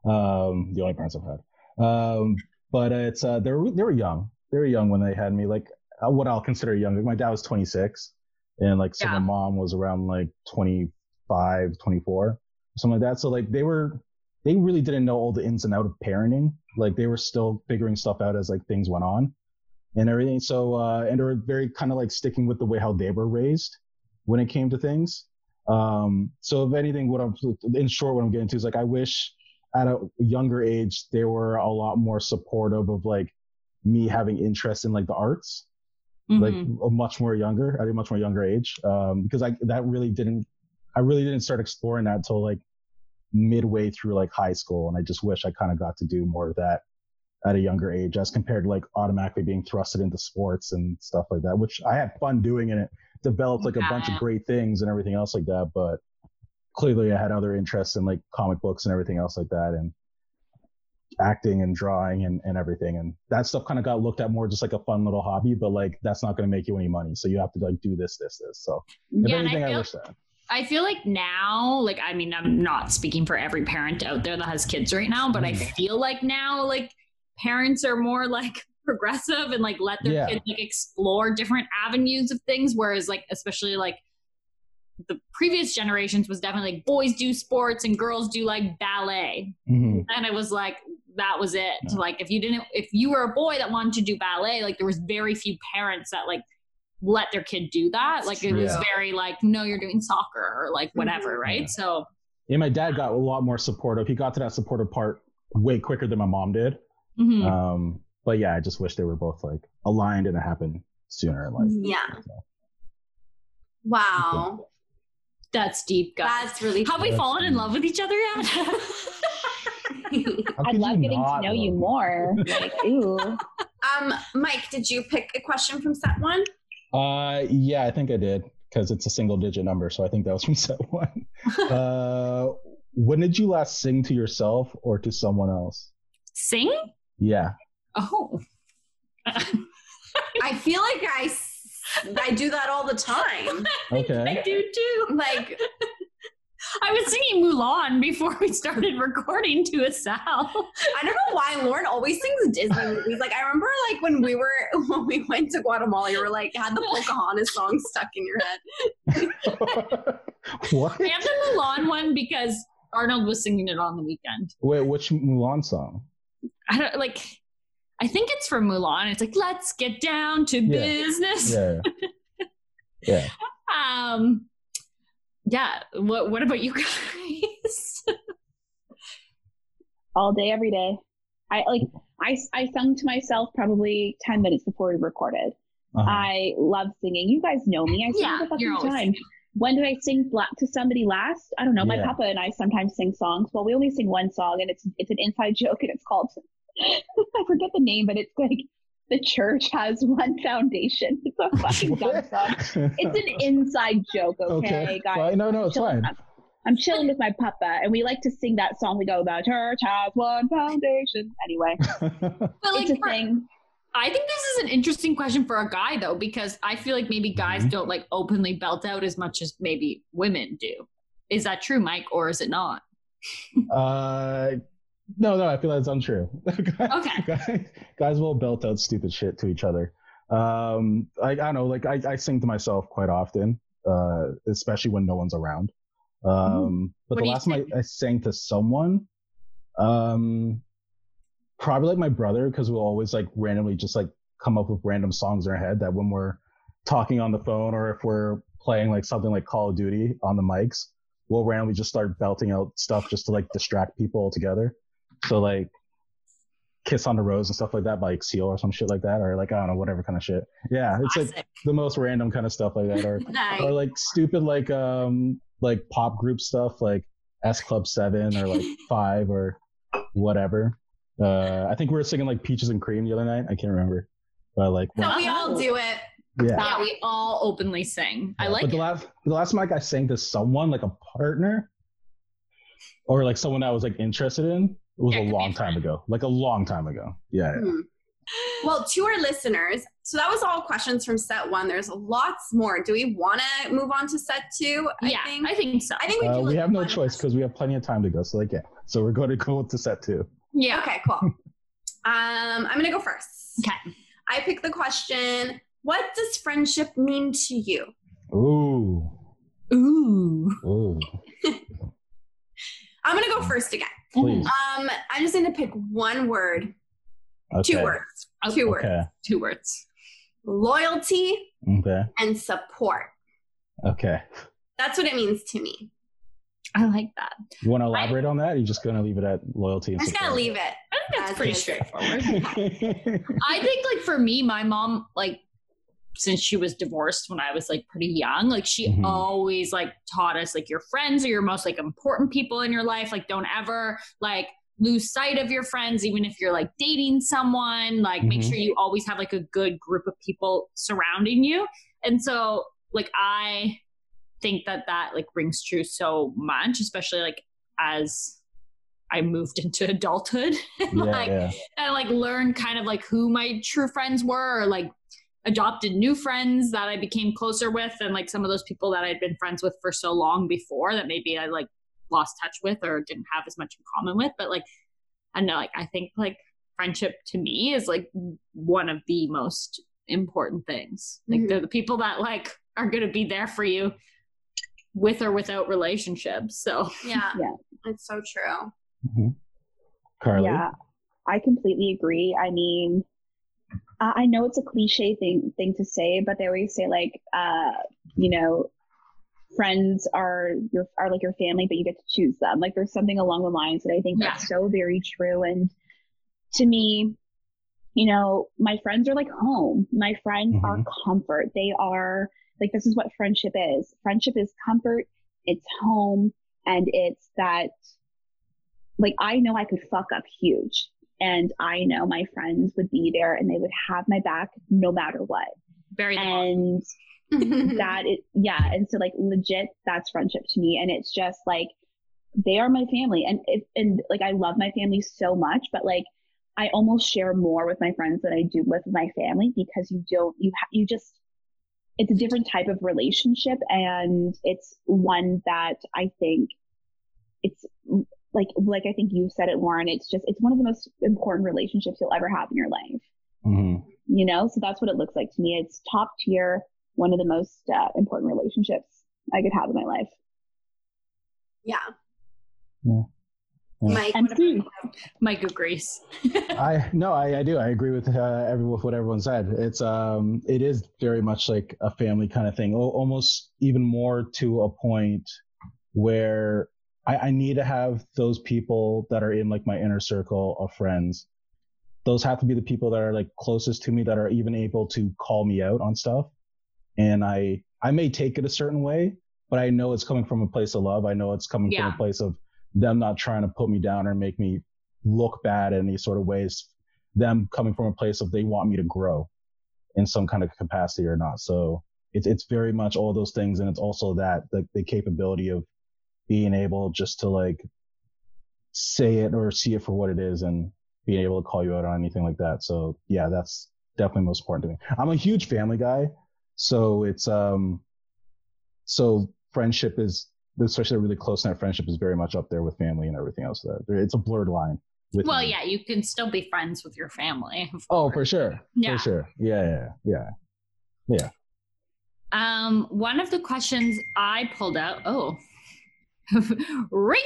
S3: Um, the only parents I've had. Um, but it's uh, they were they were young. They were young when they had me. Like uh, what I'll consider young. Like, my dad was 26, and like so
S1: Yeah.
S3: my mom was around like 25, 24, something like that. So like they were they really didn't know all the ins and out of parenting. Like they were still figuring stuff out as like things went on and everything. So uh, and they were very kind of like sticking with the way how they were raised when it came to things. Um, so if anything, what I'm in short, what I'm getting to is like I wish at a younger age they were a lot more supportive of like me having interest in like the arts. Like
S1: Mhm.
S3: a much more younger at a much more younger age. Um because i that really didn't i really didn't start exploring that until like midway through like high school. And i just wish i kind of got to do more of that at a younger age as compared to like automatically being thrusted into sports and stuff like that which i had fun doing in it developed like a bunch of great things and everything else like that but clearly i had other interests in like comic books and everything else like that and acting and drawing and, and everything and that stuff kind of got looked at more just like a fun little hobby but like that's not going to make you any money so you have to like do this this this so if
S1: Yeah,
S3: anything
S1: I
S3: i,
S1: feel,
S3: wish that
S1: I feel like now, like I mean, I'm not speaking for every parent out there that has kids right now, but I
S3: Mhm.
S1: feel like now, like parents are more like progressive and like let their
S3: Yeah.
S1: kids like explore different avenues of things. Whereas, like especially like the previous generations was definitely like boys do sports and girls do like ballet,
S3: Mhm.
S1: and it was like that was it.
S3: Yeah.
S1: Like if you didn't, if you were a boy that wanted to do ballet, like there was very few parents that like let their kid do that. Like it was
S3: Yeah.
S1: very like, no, you're doing soccer or like whatever,
S2: Mhm.
S1: right?
S3: Yeah.
S1: So
S3: yeah my dad got a lot more supportive he got to that supportive part way quicker than my mom did
S1: mhm.
S3: um but yeah i just wish they were both like aligned and it happened sooner in life
S2: Yeah.
S3: So,
S2: Wow.
S1: that's deep, guys.
S2: That's really
S1: Have we
S3: That's
S1: fallen in love with each other yet?
S4: I
S3: could
S4: love getting to know you more. Like, ooh.
S2: um, Mike, did you pick a question from set one?
S3: Uh, yeah, I think I did because it's a single digit number. So I think that was from set one. uh, when did you last sing to yourself or to someone else?
S1: Sing?
S3: Yeah.
S1: Oh.
S2: I feel like I, I do that all the time.
S3: Okay.
S1: I do too.
S2: Like,
S1: I was singing Mulan before we started recording to Asal.
S2: I don't know why Lauren always sings Disney movies. Like, I remember like when we were when we went to Guatemala, you were like had the Pocahontas song stuck in your head.
S3: what?
S1: I have the Mulan one because Arnold was singing it on the weekend.
S3: Wait, which Mulan song?
S1: I don't like. I think it's from Mulan. It's like, let's get down to
S3: Yeah.
S1: business.
S3: Yeah. Yeah.
S1: Um, yeah. What What about you guys?
S4: all day, every day. I like I I sung to myself probably ten minutes before we recorded.
S3: Uh-huh.
S4: I love singing. You guys know me. I sing
S1: Yeah,
S4: all the fucking
S1: always
S4: time. When did I sing to somebody last? I don't know. My
S3: Yeah.
S4: papa and I sometimes sing songs. Well, we only sing one song, and it's it's an inside joke, and it's called I forget the name, but it's like the church has one foundation. It's a fucking dumb song. It's an inside joke, okay, guys.
S3: Well, no, no, it's
S4: Chilling-
S3: fine.
S4: I'm chilling with my papa, and we like to sing that song. We go, "The church has one foundation." Anyway,
S1: But like,
S4: it's a
S1: for-
S4: thing.
S1: I think this is an interesting question for a guy though, because I feel like maybe guys
S3: Mhm.
S1: don't like openly belt out as much as maybe women do. Is that true, Mike, or is it not?
S3: uh, no, no, I feel like that's untrue.
S1: Okay.
S3: guys, guys will belt out stupid shit to each other. Um, I, I don't know, like I, I sing to myself quite often, uh, especially when no one's around. Um, but
S1: What
S3: the last time I, I sang to someone, um, probably like my brother, because we'll always like randomly just like come up with random songs in our head that when we're talking on the phone or if we're playing like something like Call of Duty on the mics, we'll randomly just start belting out stuff just to like distract people altogether. So like Kiss on the Rose and stuff like that by like Seal or some shit like that, or like I don't know, whatever kind of shit. Yeah, it's like the most random kind of stuff like that, or
S2: Nice.
S3: or like stupid like um like pop group stuff like S Club Seven or like Five or whatever. Uh, I think we were singing like Peaches and Cream the other night. I can't remember, but like
S2: So
S3: one-
S2: we all do it.
S3: yeah.
S1: Yeah, we all openly sing. I like
S3: But the
S1: it.
S3: last the last mic I sang to someone like a partner or like someone that I was like interested in was
S1: Yeah,
S3: a long time ago. Like a long time ago. Yeah. yeah.
S2: Hmm. Well, to our listeners, so that was all questions from set one. There's lots more. Do we want to move on to set two? I
S1: yeah,
S2: think.
S1: I think so.
S2: I think we,
S3: Uh,
S2: do
S3: we have no choice because we have plenty of time to go. So like yeah. So we're going to go to set two.
S1: yeah.
S2: Okay, cool. um, I'm gonna go first.
S1: Okay.
S2: I picked the question. What does friendship mean to you?
S3: Ooh.
S1: Ooh.
S3: Ooh.
S2: I'm gonna go first again.
S3: Please.
S2: Um, I'm just gonna pick one word,
S3: Okay.
S2: two words,
S1: Oh,
S2: two words:
S3: Okay.
S1: Two words.
S2: loyalty
S3: Okay.
S2: and support.
S3: Okay.
S2: That's what it means to me.
S1: I like that.
S3: You want to elaborate on that? Or you just going to leave it at loyalty and
S2: I'm just gonna leave it.
S1: I think that's
S2: As
S1: pretty
S2: is.
S1: straightforward.
S3: it.
S1: I think like for me, my mom like since she was divorced when I was like pretty young, like she
S3: Mhm.
S1: always like taught us like your friends are your most like important people in your life. Like don't ever like lose sight of your friends, even if you're like dating someone. Like make
S3: Mhm.
S1: sure you always have like a good group of people surrounding you. And so like I think that that like rings true so much, especially like as I moved into adulthood.
S3: yeah,
S1: like
S3: yeah.
S1: and like learned kind of like who my true friends were or like adopted new friends that I became closer with and like some of those people that I'd been friends with for so long before that maybe I like lost touch with or didn't have as much in common with but like I know like I think like friendship to me is like one of the most important things like
S2: Mhm.
S1: they're the people that like are going to be there for you with or without relationships so
S2: Yeah.
S4: Yeah.
S2: It's so true.
S3: Mhm. Carly.
S4: Yeah, I completely agree. I mean, I I know it's a cliche thing thing to say, but they always say like, uh, you know, friends are your are like your family, but you get to choose them. Like there's something along the lines that I think that's so very true. And to me, you know, my friends are like home. My friends are
S3: Mhm.
S4: comfort. They are like this is what friendship is. Friendship is comfort. It's home, and it's that like I know I could fuck up huge and I know my friends would be there and they would have my back no matter what.
S1: very the bond.
S4: And that yeah, and so like legit that's friendship to me and it's just like they are my family and it, and like I love my family so much but like I almost share more with my friends than I do with my family because you don't you ha- you just it's a different type of relationship and it's one that I think it's like like I think you said it Lauren it's just it's one of the most important relationships you'll ever have in your life
S3: Mhm.
S4: you know so that's what it looks like to me it's top tier one of the most uh, important relationships i could have in my life
S2: yeah.
S3: Yeah. Yeah.
S2: Mike,
S4: And food.
S1: Mike agrees.
S3: I no, I, I do. I agree with uh, every, with what everyone said. It's um, it is very much like a family kind of thing. Al- Almost even more to a point where I, I need to have those people that are in like my inner circle of friends. Those have to be the people that are like closest to me that are even able to call me out on stuff. And I I may take it a certain way, but I know it's coming from a place of love. I know it's coming
S1: Yeah.
S3: from a place of them not trying to put me down or make me look bad in any sort of ways. Them coming from a place of they want me to grow in some kind of capacity or not. So it's it's very much all those things, and it's also that the the capability of being able just to like say it or see it for what it is, and being able to call you out on anything like that. So yeah, that's definitely most important to me. I'm a huge family guy, so it's um, so friendship is especially a really close knit friendship is very much up there with family and everything else. That it's a blurred line. With
S1: Well,
S3: me.
S1: yeah, you can still be friends with your family.
S3: Oh, for sure.
S1: Yeah.
S3: For sure. Yeah, yeah, yeah.
S1: Um, one of the questions I pulled out. Oh, ring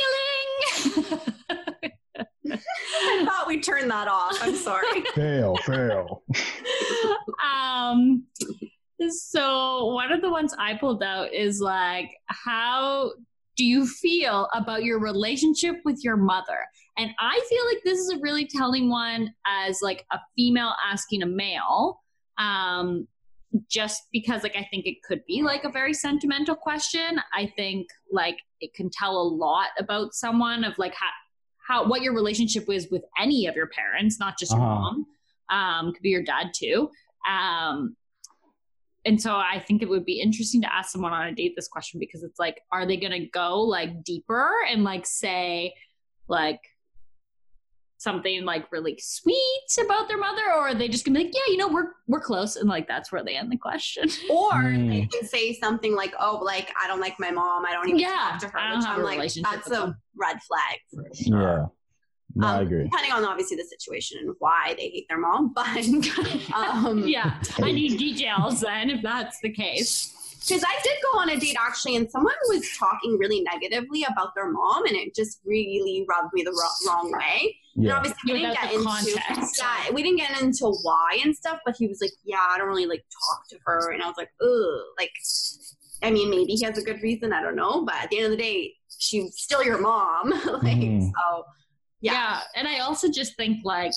S2: I thought we turned that off. I'm sorry.
S3: fail, fail.
S1: um so one of the ones i pulled out is like how do you feel about your relationship with your mother and i feel like this is a really telling one as like a female asking a male um just because like i think it could be like a very sentimental question. I think like it can tell a lot about someone of like how how what your relationship was with any of your parents not just your
S3: Uh-huh.
S1: mom. Um could be your dad too. Um and so I think it would be interesting to ask someone on a date this question because it's like, are they gonna go like deeper and like say like something like really sweet about their mother, or are they just gonna be like, yeah, you know, we're we're close, and like that's where they end the question.
S2: Or
S3: Mm.
S2: they can say something like, "Oh, like I don't like my mom. I don't even
S1: Yeah,
S2: talk to her."
S1: I don't
S2: which I'm like, that's a
S1: them.
S2: red flag for sure.
S3: Yeah. No, I
S2: Um,
S3: agree.
S2: Depending on obviously the situation and why they hate their mom, but um,
S1: yeah, I need details then if that's the case.
S2: because I did go on a date actually, and someone was talking really negatively about their mom, and it just really rubbed me the wrong, wrong way. And
S3: Yeah.
S2: obviously, we didn't get into
S1: context.
S2: yeah, we didn't get into why and stuff. But he was like, "Yeah, I don't really like talk to her," and I was like, "Ugh." Like, I mean, maybe he has a good reason. I don't know, but at the end of the day, she's still your mom. like,
S3: Mhm.
S2: so
S1: Yeah.
S2: Yeah.
S1: And I also just think like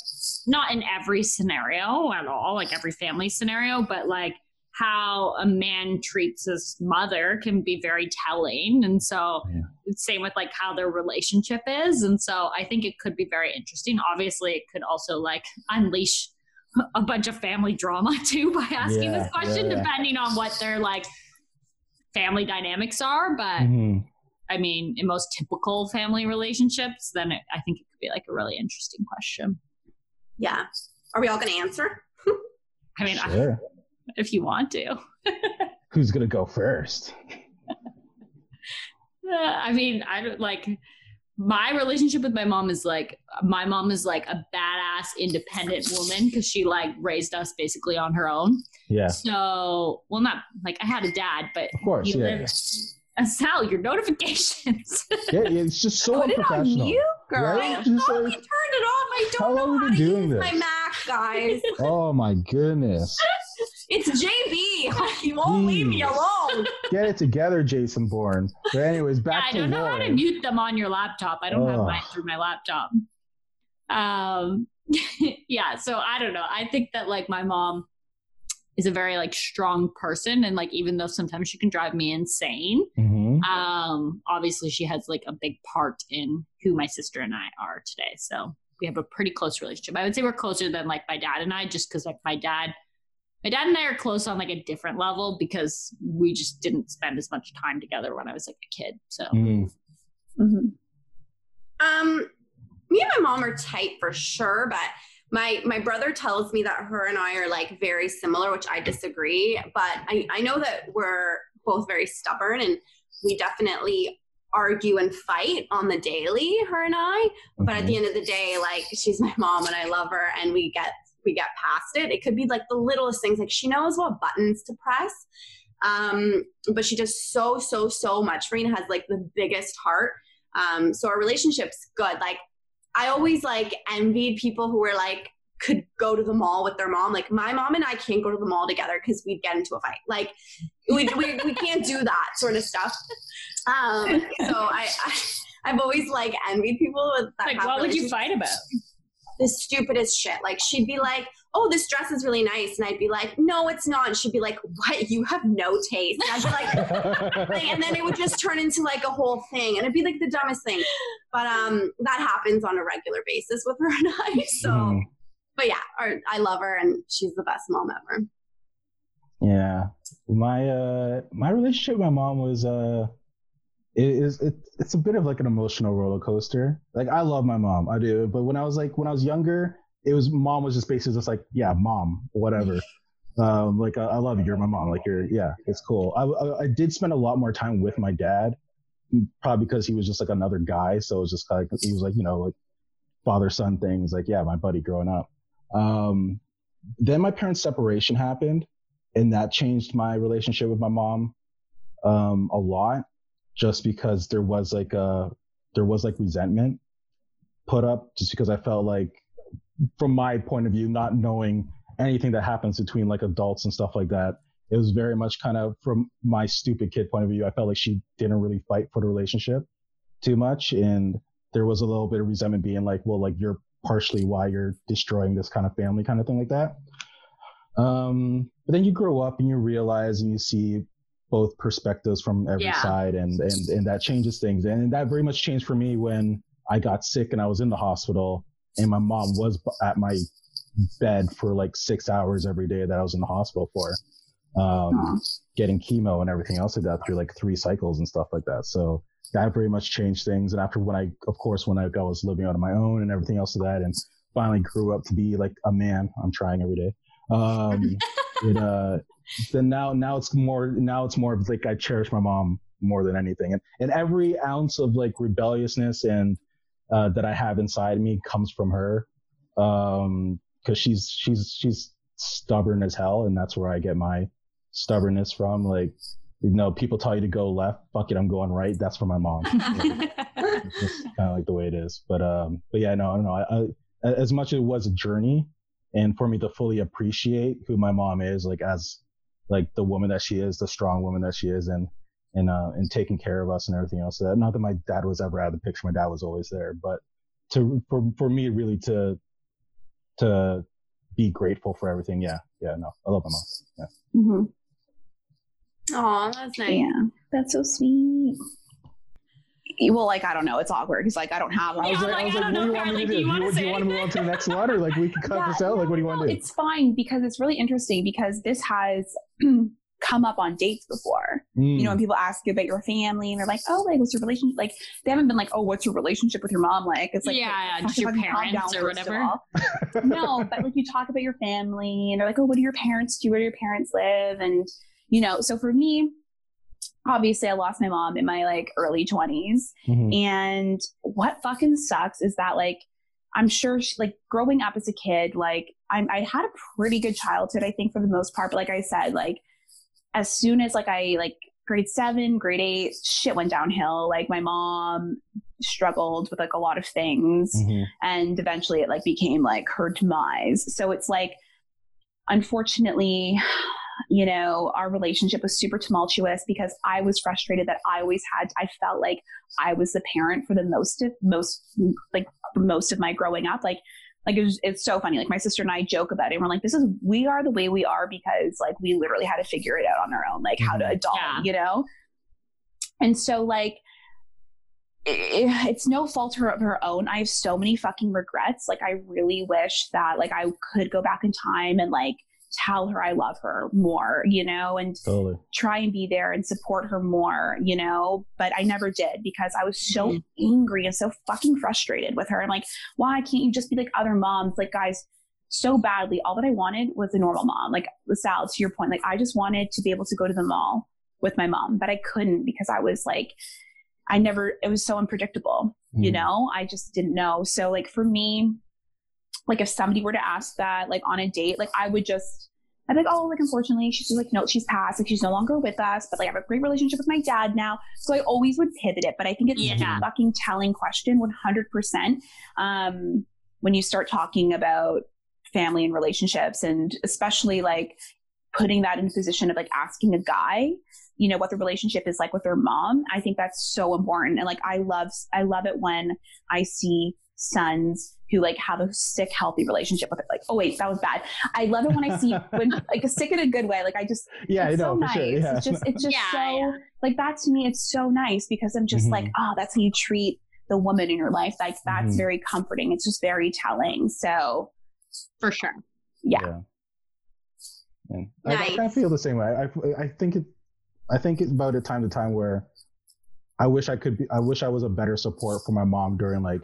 S1: not in every scenario at all, like every family scenario, but like how a man treats his mother can be very telling. And so
S3: Yeah.
S1: same with like how their relationship is. And so I think it could be very interesting. Obviously it could also like unleash a bunch of family drama too by asking
S3: Yeah,
S1: this question,
S3: yeah, yeah.
S1: depending on what their like family dynamics are. But
S3: Mhm.
S1: I mean, in most typical family relationships, then it, I think it could be like a really interesting question.
S2: yeah. Are we all going to answer?
S1: I mean, I-
S3: Sure.
S1: If you want to.
S3: Who's gonna go first?
S1: Uh, I mean, I don't like my relationship with my mom is like my mom is like a badass independent woman because she like raised us basically on her own.
S3: Yeah.
S1: So, well, not like I had a dad, but
S3: Of course.
S1: he
S3: Yeah.
S1: lived. Uh, Sal, your notifications.
S3: Yeah. yeah, It's just so
S2: Put it on you, girl.
S3: Right?
S2: I
S3: Just
S2: thought
S3: like-
S2: we turned it off. I don't
S3: long
S2: know
S3: have
S2: how to
S3: doing
S2: use
S3: this?
S2: my Mac, guys.
S3: Oh my goodness.
S2: It's JB. He won't leave me alone.
S3: Get it together, Jason Bourne. But anyways, back
S1: yeah,
S3: back
S1: I don't know how to mute them on your laptop. I don't have mine through my laptop. Um, yeah, so I don't know. I think that like my mom is a very like strong person, and like even though sometimes she can drive me insane,
S3: Mhm.
S1: um, obviously she has like a big part in who my sister and I are today. So we have a pretty close relationship. I would say we're closer than like my dad and I, just because like my dad. My dad and I are close on like a different level because we just didn't spend as much time together when I was like a kid. So
S3: Mhm.
S4: Mhm.
S2: Um, me and my mom are tight for sure, but my my brother tells me that her and I are like very similar, which I disagree. But I, I know that we're both very stubborn and we definitely argue and fight on the daily, her and I. But at
S3: Mhm.
S2: the end of the day, like she's my mom and I love her and we get we get past it. It could be like the littlest things, like she knows what buttons to press. Um, but she does so, so, so much for me has like the biggest heart. Um, so our relationship's good. Like I always like envied people who were like could go to the mall with their mom. Like my mom and I can't go to the mall together because we'd get into a fight. Like we, we, we can't do that sort of stuff. Um, so I, I I've always like envied people with that.
S1: like what would you fight about?
S2: The stupidest shit. Like she'd be like, "Oh, this dress is really nice," and I'd be like, "No, it's not." And she'd be like, "What? You have no taste." And I'd be like, like, and then it would just turn into like a whole thing, and it'd be like the dumbest thing. But um, that happens on a regular basis with her and I. So,
S3: Mhm.
S2: but yeah, our, I love her, and she's the best mom ever.
S3: Yeah, my uh, my relationship with my mom was uh, it is it, it's a bit of like an emotional roller coaster. Like I love my mom, I do, but when I was like when I was younger, it was mom was just basically just like yeah, mom, whatever. um, like I, I love you, you're my mom. Like you're yeah, it's cool. I, I I did spend a lot more time with my dad, probably because he was just like another guy, so it was just like he was like you know like father son things. Like yeah, my buddy growing up. Um, then my parents' separation happened and that changed my relationship with my mom um, a lot. Just because there was like a there was like resentment put up just because I felt like from my point of view, not knowing anything that happens between like adults and stuff like that, it was very much kind of from my stupid kid point of view. I felt like she didn't really fight for the relationship too much. And there was a little bit of resentment being like, well, like you're partially why you're destroying this kind of family kind of thing like that. Um, but then you grow up and you realize and you see both perspectives from every
S1: Yeah.
S3: side and, and, and that changes things. And that very much changed for me when I got sick and I was in the hospital and my mom was at my bed for like six hours every day that I was in the hospital for, um, getting chemo and everything else like that through like three cycles and stuff like that. So that very much changed things. And after when I, of course, when I, I was living on my own and everything else of that and finally grew up to be like a man, I'm trying every day. Um, it, uh, then now, now it's more, now it's more of like I cherish my mom more than anything. And, and every ounce of like rebelliousness and, uh, that I have inside me comes from her. Um, cause she's, she's, she's stubborn as hell. And that's where I get my stubbornness from. Like, you know, people tell you to go left, fuck it, I'm going right. That's for my mom. it's just kind of like the way it is. But, um, but yeah, no, I don't know. I, I, as much as it was a journey and for me to fully appreciate who my mom is, like as like the woman that she is, the strong woman that she is, and, and, uh, and taking care of us and everything else. That not that my dad was ever out of the picture. My dad was always there, but to, for, for me really to, to be grateful for everything. Yeah. Yeah. No, I love my mom. Yeah.
S4: hmm
S2: Oh, that's nice.
S4: Yeah, that's so sweet. Well, like I don't know, it's awkward He's like I don't have.
S3: I was
S1: Yeah,
S3: like,
S1: I'm
S3: was
S1: like, I
S3: like,
S1: don't
S3: what do
S1: know,
S3: you want me to
S1: Karen, like,
S3: do?
S1: do you wanna
S3: do you want to move on to the next one, or like we can cut
S4: Yeah,
S3: this out? Like, what do you want to do?
S4: It's fine because it's really interesting because this has come up on dates before. You know, hmm. when people ask you about your family and they're like, "Oh, like what's your relationship?" Like they haven't been like, "Oh, what's your relationship with your mom?" Like it's like,
S1: Yeah, yeah, your parents
S4: down,
S1: or whatever.
S4: no, but like you talk about your family and they're like, "Oh, what do your parents do? Where do your parents live?" And you know, so for me, obviously, I lost my mom in my like early twenties.
S3: Mhm.
S4: And what fucking sucks is that like I'm sure she, like growing up as a kid, like I'm, I had a pretty good childhood, I think for the most part. But like I said, like as soon as like I like grade seven, grade eight, shit went downhill. Like my mom struggled with like a lot of things
S3: Mhm.
S4: and eventually it like became like her demise. So it's like, unfortunately, you know, our relationship was super tumultuous because I was frustrated that I always had, I felt like I was the parent for the most of most, like most of my growing up. Like, like it was, it's so funny. Like my sister and I joke about it. And we're like, this is, we are the way we are because like we literally had to figure it out on our own, like how to
S3: Mhm.
S4: adult,
S1: Yeah.
S4: you know? And so like, it, it's no fault of her own. I have so many fucking regrets. Like, I really wish that like I could go back in time and like tell her I love her more, you know, and
S3: Totally.
S4: try and be there and support her more, you know. But I never did because I was so
S1: Mhm.
S4: angry and so fucking frustrated with her. And like, why can't you just be like other moms? Like, guys, so badly. All that I wanted was a normal mom. Like Sal, to your point, like I just wanted to be able to go to the mall with my mom, but I couldn't because I was like, I never. It was so unpredictable you
S3: Mhm.
S4: know i just didn't know so like for me like if somebody were to ask that like on a date like i would just i'd be like oh like unfortunately she's like no she's passed like she's no longer with us but like i have a great relationship with my dad now so i always would pivot it but i think it's
S1: Yeah.
S4: a fucking telling question 100% um when you start talking about family and relationships and especially like putting that in a position of like asking a guy you know what the relationship is like with their mom i think that's so important and like i love i love it when i see sons who like have a sick healthy relationship with it like oh wait that was bad i love it when i see when like a sick in a good way like i just
S3: Yeah, I
S4: it's
S3: know
S4: so
S3: for
S4: nice
S3: sure. Yeah.
S4: it's just it's just
S1: Yeah,
S4: so
S1: yeah.
S4: like that to me it's so nice because i'm just
S3: Mhm.
S4: like oh that's how you treat the woman in your life like that's
S3: Mhm.
S4: very comforting it's just very telling so
S1: for sure.
S4: yeah,
S3: And I, I
S2: Nice.
S3: kind of feel the same way. I, I think it, I think it's about a time to time where I wish I could be, I wish I was a better support for my mom during like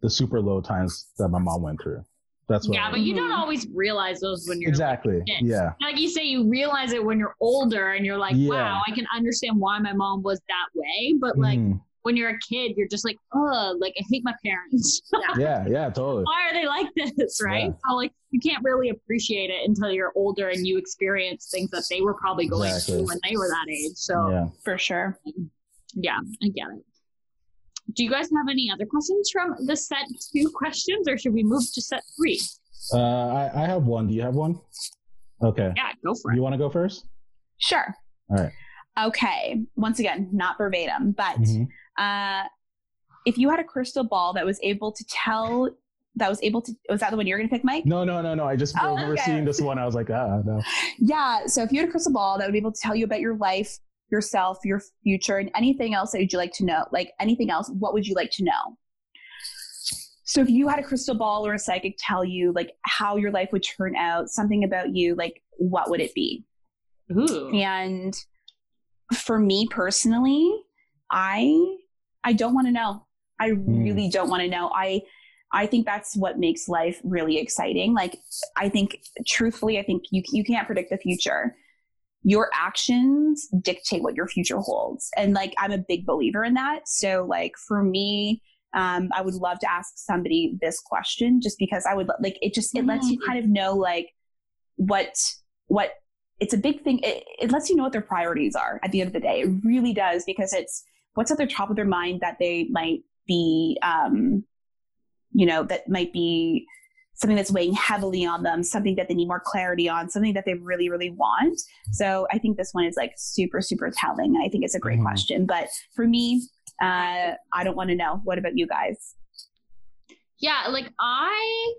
S3: the super low times that my mom went through. That's what.
S1: Yeah,
S3: I-
S1: but you don't
S4: Mhm.
S1: always realize those when you're
S3: exactly.
S1: kid.
S3: Yeah.
S1: like you say, you realize it when you're older and you're like,
S3: Yeah.
S1: wow, I can understand why my mom was that way. But like
S3: Mhm.
S1: when you're a kid, you're just like, oh, like I hate my parents.
S3: Yeah. Yeah. Totally.
S1: why are they like this? Right.
S3: Yeah.
S1: So like you can't really appreciate it until you're older and you experience things that they were probably going
S3: Exactly.
S1: through when they were that age. So
S3: Yeah.
S4: for sure
S1: Yeah, I get it. Do you guys have any other questions from the set two questions, or should we move to set three?
S3: Uh, I, I have one. Do you have one? Okay.
S1: Yeah, go for it.
S3: You want to go first?
S4: Sure.
S3: All right.
S4: Okay. Once again, not verbatim, but
S3: Mhm.
S4: uh, if you had a crystal ball that was able to tell, that was able to, was that the one you're going to pick, Mike?
S3: No, no, no, no. I just
S4: Oh,
S3: remember
S4: okay.
S3: seeing this one. I was like, ah, no.
S4: Yeah. So if you had a crystal ball that would be able to tell you about your life, yourself, your future, and anything else that you'd you like to know, like anything else, what would you like to know? So if you had a crystal ball or a psychic tell you like how your life would turn out, something about you, like what would it be?
S1: Ooh.
S4: And for me personally, I I don't want to know. I hmm. really don't want to know. I I think that's what makes life really exciting. Like I think truthfully, I think you you can't predict the future. Your actions dictate what your future holds. And like I'm a big believer in that. So like for me, um, I would love to ask somebody this question just because I would like it just it lets you kind of know like what what it's a big thing. It, it lets you know what their priorities are at the end of the day. It really does because it's what's at the top of their mind that they might be, um, you know, that might be something that's weighing heavily on them, something that they need more clarity on, something that they really, really want. So I think this one is like super, super telling. And I think it's a great
S3: Mhm.
S4: question. But for me, uh, I don't want to know. What about you guys?
S1: Yeah, like I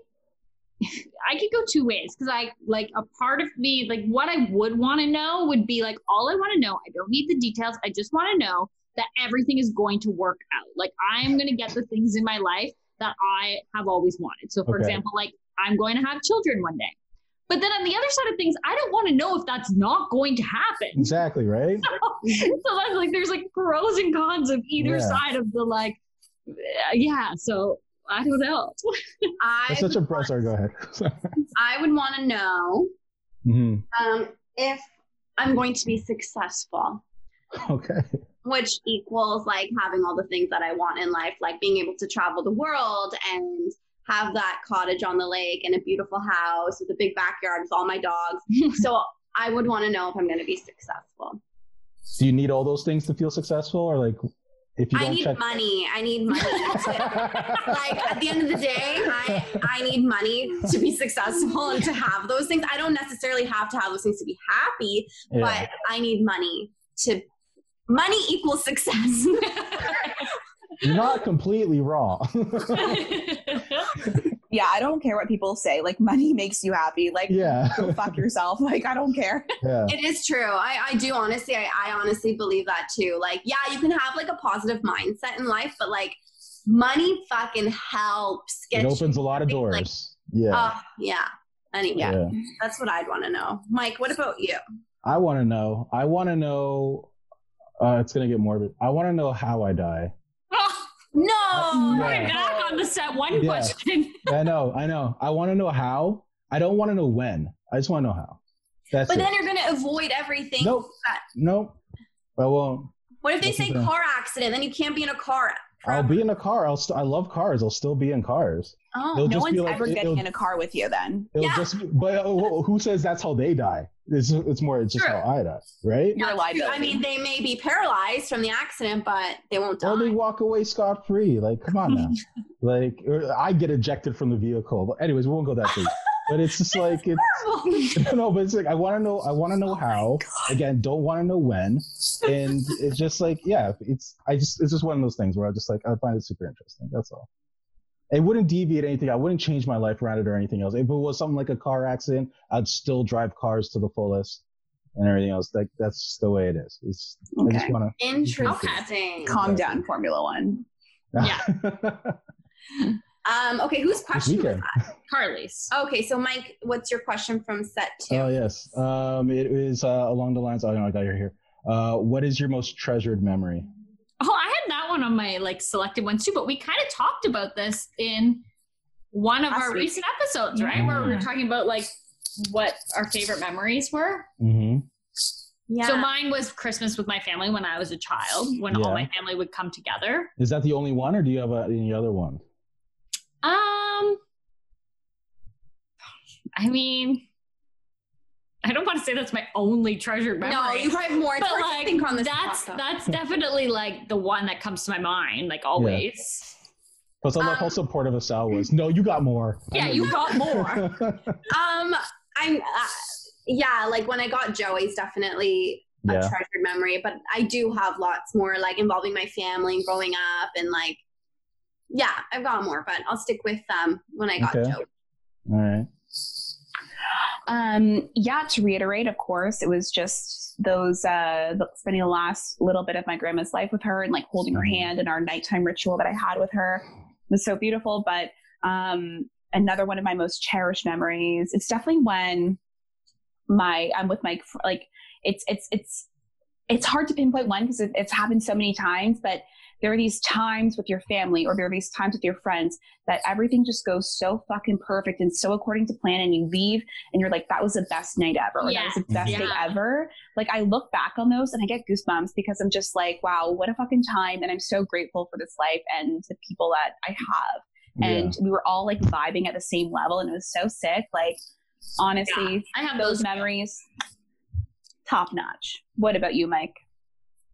S1: I could go two ways because I like a part of me, like what I would want to know would be like all I want to know. I don't need the details. I just want to know that everything is going to work out. Like I am going to get the things in my life that I have always wanted. So, for
S3: Okay.
S1: example, like I'm going to have children one day. But then on the other side of things, I don't want to know if that's not going to happen.
S3: Exactly, right?
S1: so that's like there's like pros and cons of either
S3: Yeah.
S1: side of the like uh, yeah so i don't know
S2: I
S3: That's such a
S2: would
S3: bro. Sorry, go ahead.
S2: I would want to know
S3: hmm
S2: um, if I'm going to be successful,
S3: Okay.
S2: Which equals like having all the things that I want in life, like being able to travel the world and have that cottage on the lake and a beautiful house with a big backyard with all my dogs. so I would want to know if I'm going to be successful.
S3: Do you need all those things to feel successful, or like if you
S2: I need
S3: check?
S2: money. I need money. to- like at the end of the day, I, I need money to be successful and to have those things. I don't necessarily have to have those things to be happy,
S3: Yeah.
S2: but I need money to money equals success.
S3: You're not completely wrong.
S4: Yeah, I don't care what people say. Like money makes you happy. Like
S3: yeah.
S4: go fuck yourself. Like I don't care.
S3: yeah.
S2: it is true. I, I do honestly, I, I honestly believe that too. Like, yeah, you can have like a positive mindset in life, but like money fucking helps get
S3: It opens a lot of
S2: moving, like,
S3: doors. yeah.
S2: uh, yeah. Anyway,
S4: Yeah.
S2: that's what I'd want to know. Mike, what about you?
S3: I want to know. I want to know. Uh, it's gonna get morbid. I want to know how I die.
S1: oh,
S2: No.
S1: we're back on the set one
S3: Yeah.
S1: question
S3: I know. I know. I want to know how. I don't want to know when. I just want to know how. That's
S2: But
S3: it.
S2: then you're going to avoid everything.
S3: Nope. nope. I won't.
S2: What if they
S3: That's
S2: say car accident? Then you can't be in a car.
S3: I'll be in a car. I'll. St- I love cars. I'll still be in cars.
S2: Oh,
S3: It'll
S4: no
S3: just
S4: one's
S3: be like-
S4: ever
S3: it-
S4: getting in a car with you then.
S3: It'll
S2: Yeah.
S3: just. But uh, who says that's how they die? It's it's more. It's just
S2: True.
S3: how I die, right?
S4: You're a
S2: I mean, they may be paralyzed from the accident, but they won't die.
S3: Or they walk away scot free. Like, come on now. like, or I get ejected from the vehicle. But anyways, we won't go that deep. But it's just like it's no, but it's like I want to know. I want to know oh how. Again, don't want to know when. And it's just like, yeah, it's. I just. It's just one of those things where I just like I find it super interesting. That's all. It wouldn't deviate anything. I wouldn't change my life around it or anything else. If it was something like a car accident, I'd still drive cars to the fullest and everything else. Like that's just the way it is. It's. I just want
S2: Interesting.
S4: Calm down, Formula One.
S1: Yeah.
S2: Um, okay, whose question was that?
S1: carly's
S2: Okay, so Mike, what's your question from set two?
S3: Oh yes. Um, it is uh, along the lines. Oh, no, I got your here. Uh, what is your most treasured memory?
S1: oh i had that one on my like selected ones too but we kind of talked about this in one of
S4: Last
S1: our
S4: week.
S1: recent episodes right where we were talking about like what our favorite memories were
S3: Mm-hmm.
S2: Yeah.
S1: So mine was Christmas with my family when I was a child, when all my family would come together.
S3: Is that the only one, or do you have uh, any other one?
S1: Um, I mean, I don't want to say that's my only treasured memory.
S2: No, you probably have more. It's
S1: but
S2: hard
S1: like
S2: think on this
S1: that's
S2: spot,
S1: that's definitely like the one that comes to my mind, like always.
S3: Plus, I love how
S2: Um,
S3: supportive of Sal was. No, you got more.
S1: Yeah,
S3: know
S1: you got more.
S2: Um, I'm. Uh, yeah, like when I got Joey's definitely a
S3: yeah.
S2: treasured memory, but I do have lots more like involving my family and growing up and like. Yeah, I've got more, but I'll stick with um when I got
S3: Okay.
S2: Joey.
S3: All right.
S4: Um, yeah, to reiterate, of course, it was just those uh spending the last little bit of my grandma's life with her and like holding her
S3: Mhm.
S4: hand and our nighttime ritual that I had with her it was so beautiful. But um another one of my most cherished memories, it's definitely when my I'm with my like it's it's it's it's hard to pinpoint one because it, it's happened so many times, but there are these times with your family or there are these times with your friends that everything just goes so fucking perfect and so according to plan and you leave and you're like that was the best night ever or that was the best
S1: Yes.
S4: day ever. Like i look back on those and i get goosebumps because i'm just like wow what a fucking time and i'm so grateful for this life and the people that i have. And we were all like vibing at the same level and it was so sick like honestly
S1: I have
S4: those
S1: those
S4: memories top notch what about you mike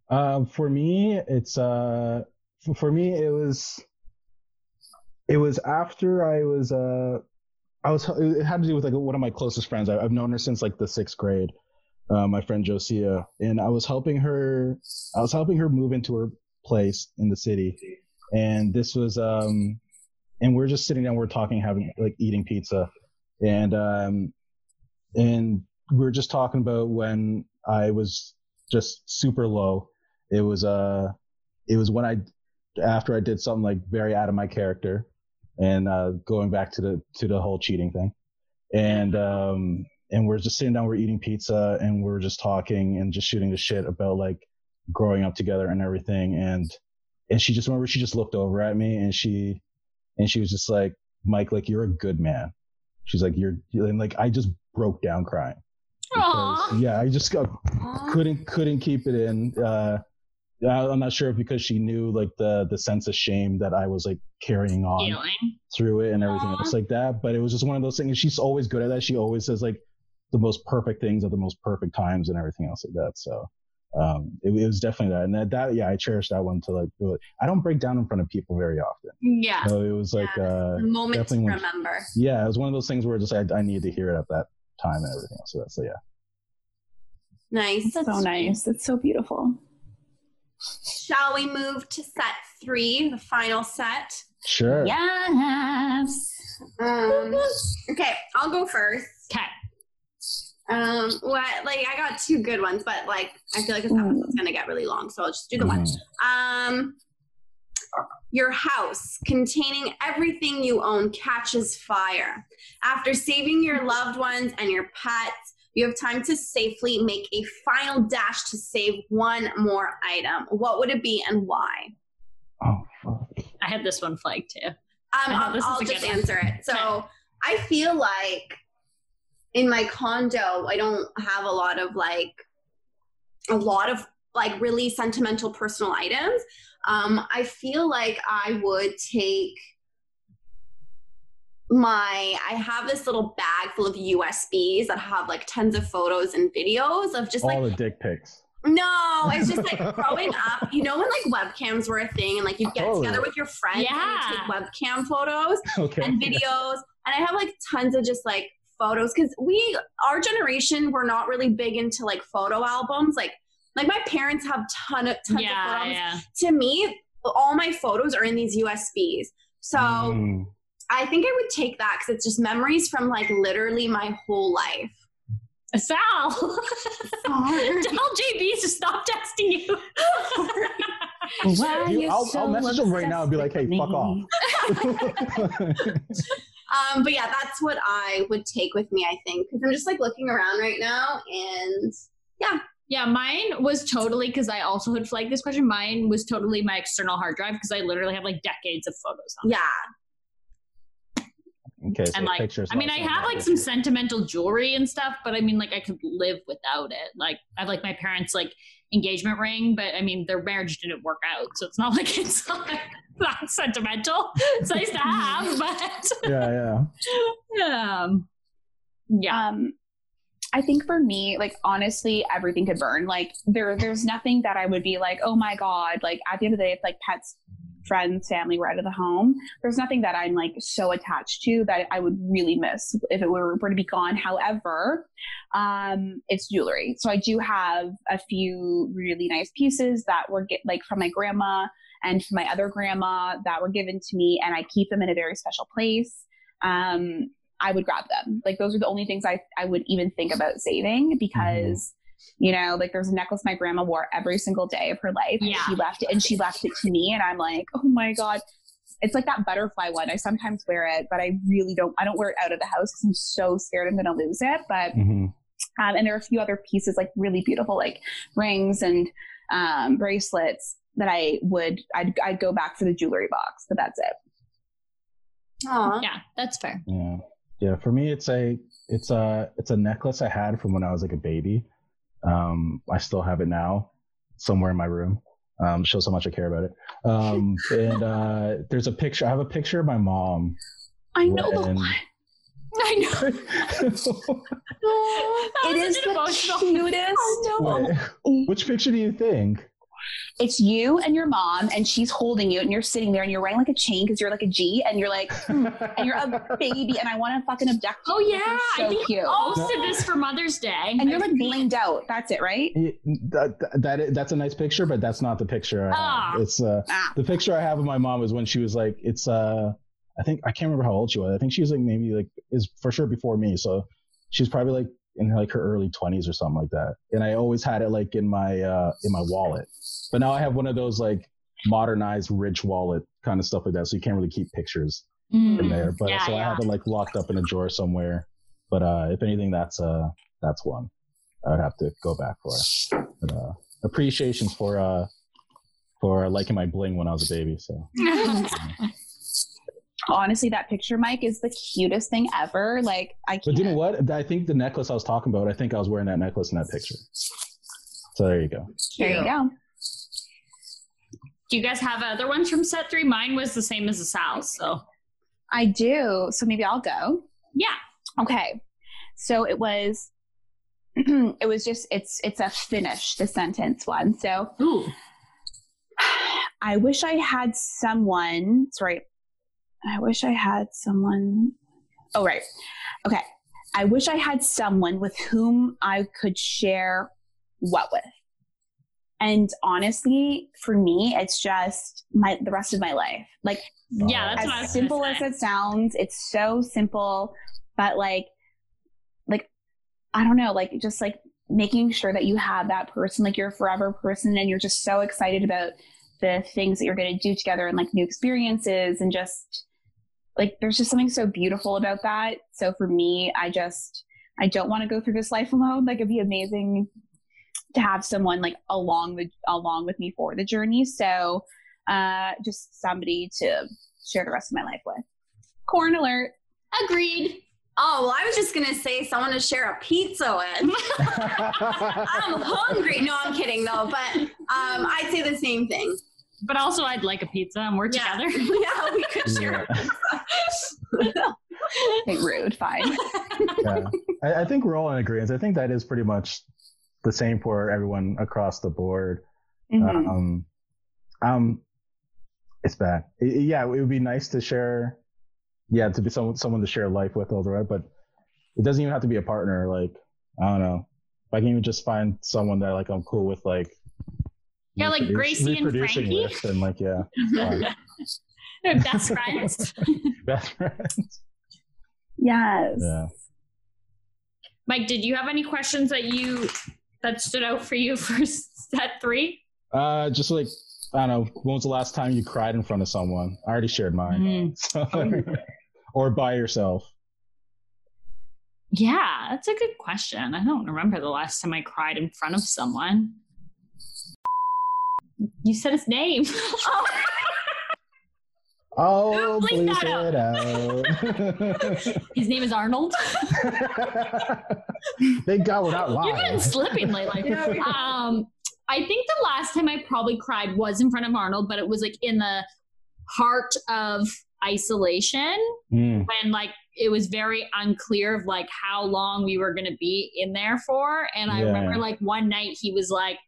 S3: Uh, for me, it's uh, for me it was, it was after I was uh, I was it had to do with like one of my closest friends. I, I've known her since like the sixth grade. Uh, my friend Josia, and I was helping her. I was helping her move into her place in the city, and this was um, and we're just sitting down, we're talking, having like eating pizza, and um, and we were just talking about when I was just super low. It was uh it was when I after I did something like very out of my character and uh going back to the to the whole cheating thing. And um and we're just sitting down, we're eating pizza and we're just talking and just shooting the shit about like growing up together and everything and and she just remember she just looked over at me and she and she was just like, Mike, like you're a good man. She's like, you're and like I just broke down crying. Because, yeah, I just got couldn't couldn't keep it in. Uh, I'm not sure if because she knew like the the sense of shame that I was like carrying on
S1: feeling.
S3: through it and everything
S1: Aw.
S3: else like that. But it was just one of those things. She's always good at that. She always says like the most perfect things at the most perfect times and everything else like that. So um, it, it was definitely that. And that, that yeah, I cherish that one to like. really- I don't break down in front of people very often.
S1: Yeah.
S3: So it was like uh,
S2: A moment to
S3: definitely one-
S2: remember.
S3: yeah, it was one of those things where just I, I needed to hear it at that time and everything else. So that's so yeah.
S2: Nice.
S4: so nice it's so beautiful
S2: Shall we move to set three, the final set?
S3: Sure.
S4: yes
S2: Um, okay, I'll go first.
S1: Okay.
S2: Um, what like I got two good ones, but like I feel like this episode's gonna get really long, so I'll just do the one.
S3: Mhm.
S2: Um, your house containing everything you own catches fire. After saving your loved ones and your pets, you have time to safely make a final dash to save one more item. What would it be and why?
S3: Oh fuck.
S1: I had this one flagged too.
S2: Um,
S1: I know,
S2: I'll,
S1: this
S2: I'll just answer it. So I feel like in my condo, I don't have a lot of like a lot of like really sentimental personal items. Um, I feel like I would take my I have this little bag full of USBs that have like tons of photos and videos of just like
S3: All the dick pics.
S2: no, it's just like growing up. You know when like webcams were a thing and like you get
S3: Oh.
S2: together with your friends and
S1: Yeah.
S2: you take webcam photos
S3: Okay.
S2: and videos. And I have like tons of just like photos because we our generation were not really big into like photo albums. Like like my parents have ton of tons of
S1: Yeah,
S2: photos.
S1: yeah.
S2: To me, all my photos are in these USBs. So
S3: Mm.
S2: I think I would take that because it's just memories from like literally my whole life.
S1: Sal, tell JB to stop texting you.
S4: Why
S3: You-
S4: you
S3: I'll,
S4: so
S3: I'll message him right now and be like, "Hey, fuck off."
S2: Um, but yeah, that's what I would take with me. I think because I'm just like looking around right now, and
S1: Yeah, mine was totally because I also had flagged this question. Mine was totally my external hard drive because I literally have like decades of photos on.
S2: yeah,
S3: okay. So
S1: And like,
S3: pictures.
S1: I mean, I have like some sentimental jewelry and stuff, but I mean, like, I could live without it. Like, I have like my parents' like engagement ring, but I mean, their marriage didn't work out, so it's not like it's like that sentimental. It's nice to have, but
S3: Yeah, yeah.
S1: um, yeah,
S4: Um, I think for me, like honestly, everything could burn. Like there, there's nothing that I would be like, oh my god. Like at the end of the day, it's like pets, friends, family were out of the home. There's nothing that I'm like so attached to that I would really miss if it were, were to be gone. However, um, it's jewelry. So I do have a few really nice pieces that were get like from my grandma and from my other grandma that were given to me, and I keep them in a very special place. Um, I would grab them. Like those are the only things I, I would even think about saving because, you know, like there's a necklace my grandma wore every single day of her life. and
S1: Yeah.
S4: She left it and she left it to me and I'm like, oh my God. It's like that butterfly one. I sometimes wear it, but I really don't I don't wear it out of the house because I'm so scared I'm gonna lose it. But
S3: Mhm.
S4: um, and there are a few other pieces like really beautiful like rings and um, bracelets that I would I'd, I'd go back for the jewelry box, but that's it.
S2: Aw.
S1: Yeah, that's fair.
S3: Yeah, yeah. For me, it's a it's a it's a necklace I had from when I was like a baby. Um, I still have it now, somewhere in my room. Um, shows how much I care about it. Um, and uh, there's a picture. I have a picture of my mom.
S4: I know the one.
S1: I know. That
S4: It
S1: was
S4: is
S1: an
S4: the cutest.
S3: Wait, Which picture do you think?
S4: It's you and your mom, and she's holding you, and you're sitting there, and you're wearing like a chain because you're like a G, and you're like, hmm, and you're a baby, and I want to fucking abduct you.
S1: Oh yeah,
S4: you're
S1: I think
S4: cute.
S1: you posted this for Mother's Day.
S4: and you're like blinged out. That's it, right?
S3: Yeah, that, that that's a nice picture, but that's not the picture. I
S1: Ah.
S3: have. It's uh
S4: Ah.
S3: the picture I have of my mom is when she was like it's uh I think I can't remember how old she was. I think she was like maybe like is for sure before me. So she's probably like in like her early twenties or something like that. And I always had it like in my uh in my wallet. But now I have one of those like modernized rich wallet kind of stuff like that. So you can't really keep pictures in
S1: Mm.
S3: there. But
S1: Yeah,
S3: so I have it like locked up in a drawer somewhere. But uh if anything that's uh that's one I would have to go back for. But uh appreciations for uh for liking my bling when I was a baby. So
S4: Honestly, that picture, Mike, is the cutest thing ever. Like I
S3: But
S4: can't.
S3: you know what? I think the necklace I was talking about, I think I was wearing that necklace in that picture. So there you go.
S4: There you go.
S1: Do you guys have other ones from set three? Mine was the same as the Sal's. So
S4: I do. So maybe I'll go.
S1: yeah.
S4: Okay. So it was. it was just it's it's a finish the sentence one. So
S1: Ooh.
S4: I wish I had someone. Sorry. I wish I had someone. Oh, right. Okay. I wish I had someone with whom I could share what with. And honestly, for me, it's just my the rest of my life. Like
S1: Yeah, that's what I
S4: as
S1: was
S4: simple
S1: gonna
S4: as it sounds, it's so simple, but like like I don't know, like just like making sure that you have that person, like your forever person, and you're just so excited about the things that you're going to do together and like new experiences and just like there's just something so beautiful about that. So for me, I just I don't want to go through this life alone. Like it'd be amazing to have someone like along the along with me for the journey. So uh just somebody to share the rest of my life with. Corn alert.
S1: Agreed.
S2: Oh, well, I was just going to say someone to share a pizza with. I'm hungry. No, I'm kidding though. But um, I'd say the same thing.
S1: But also, I'd like a pizza and we're
S2: Yeah.
S1: together.
S2: yeah, we could share.
S3: Yeah.
S4: Okay, rude. Fine.
S3: yeah. I, I think we're all in agreement. I think that is pretty much the same for everyone across the board.
S4: Mhm.
S3: Um, um, it's bad. I- yeah, it would be nice to share. Yeah, to be someone someone to share life with all the right, but it doesn't even have to be a partner. Like I don't know, if I can even just find someone that like I'm cool with, like
S1: Yeah, like Gracie and Frankie.
S3: and like yeah.
S1: They're best friends.
S3: best friends.
S4: yes.
S3: Yeah.
S1: Mike, did you have any questions that you that stood out for you for set three?
S3: Uh, just like I don't know, when was the last time you cried in front of someone? I already shared mine. So, or by yourself.
S1: Yeah, that's a good question. I don't remember the last time I cried in front of someone. You said his name.
S3: Oh,
S1: Bleep
S3: bleep
S1: that
S3: it out.
S1: his name is Arnold.
S3: Thank God we're not
S1: You've been slipping lately. um, I think the last time I probably cried was in front of Arnold, but it was like in the heart of isolation
S3: Mm,
S1: when like it was very unclear of like how long we were going to be in there for. And I
S3: Yeah.
S1: remember like one night he was like,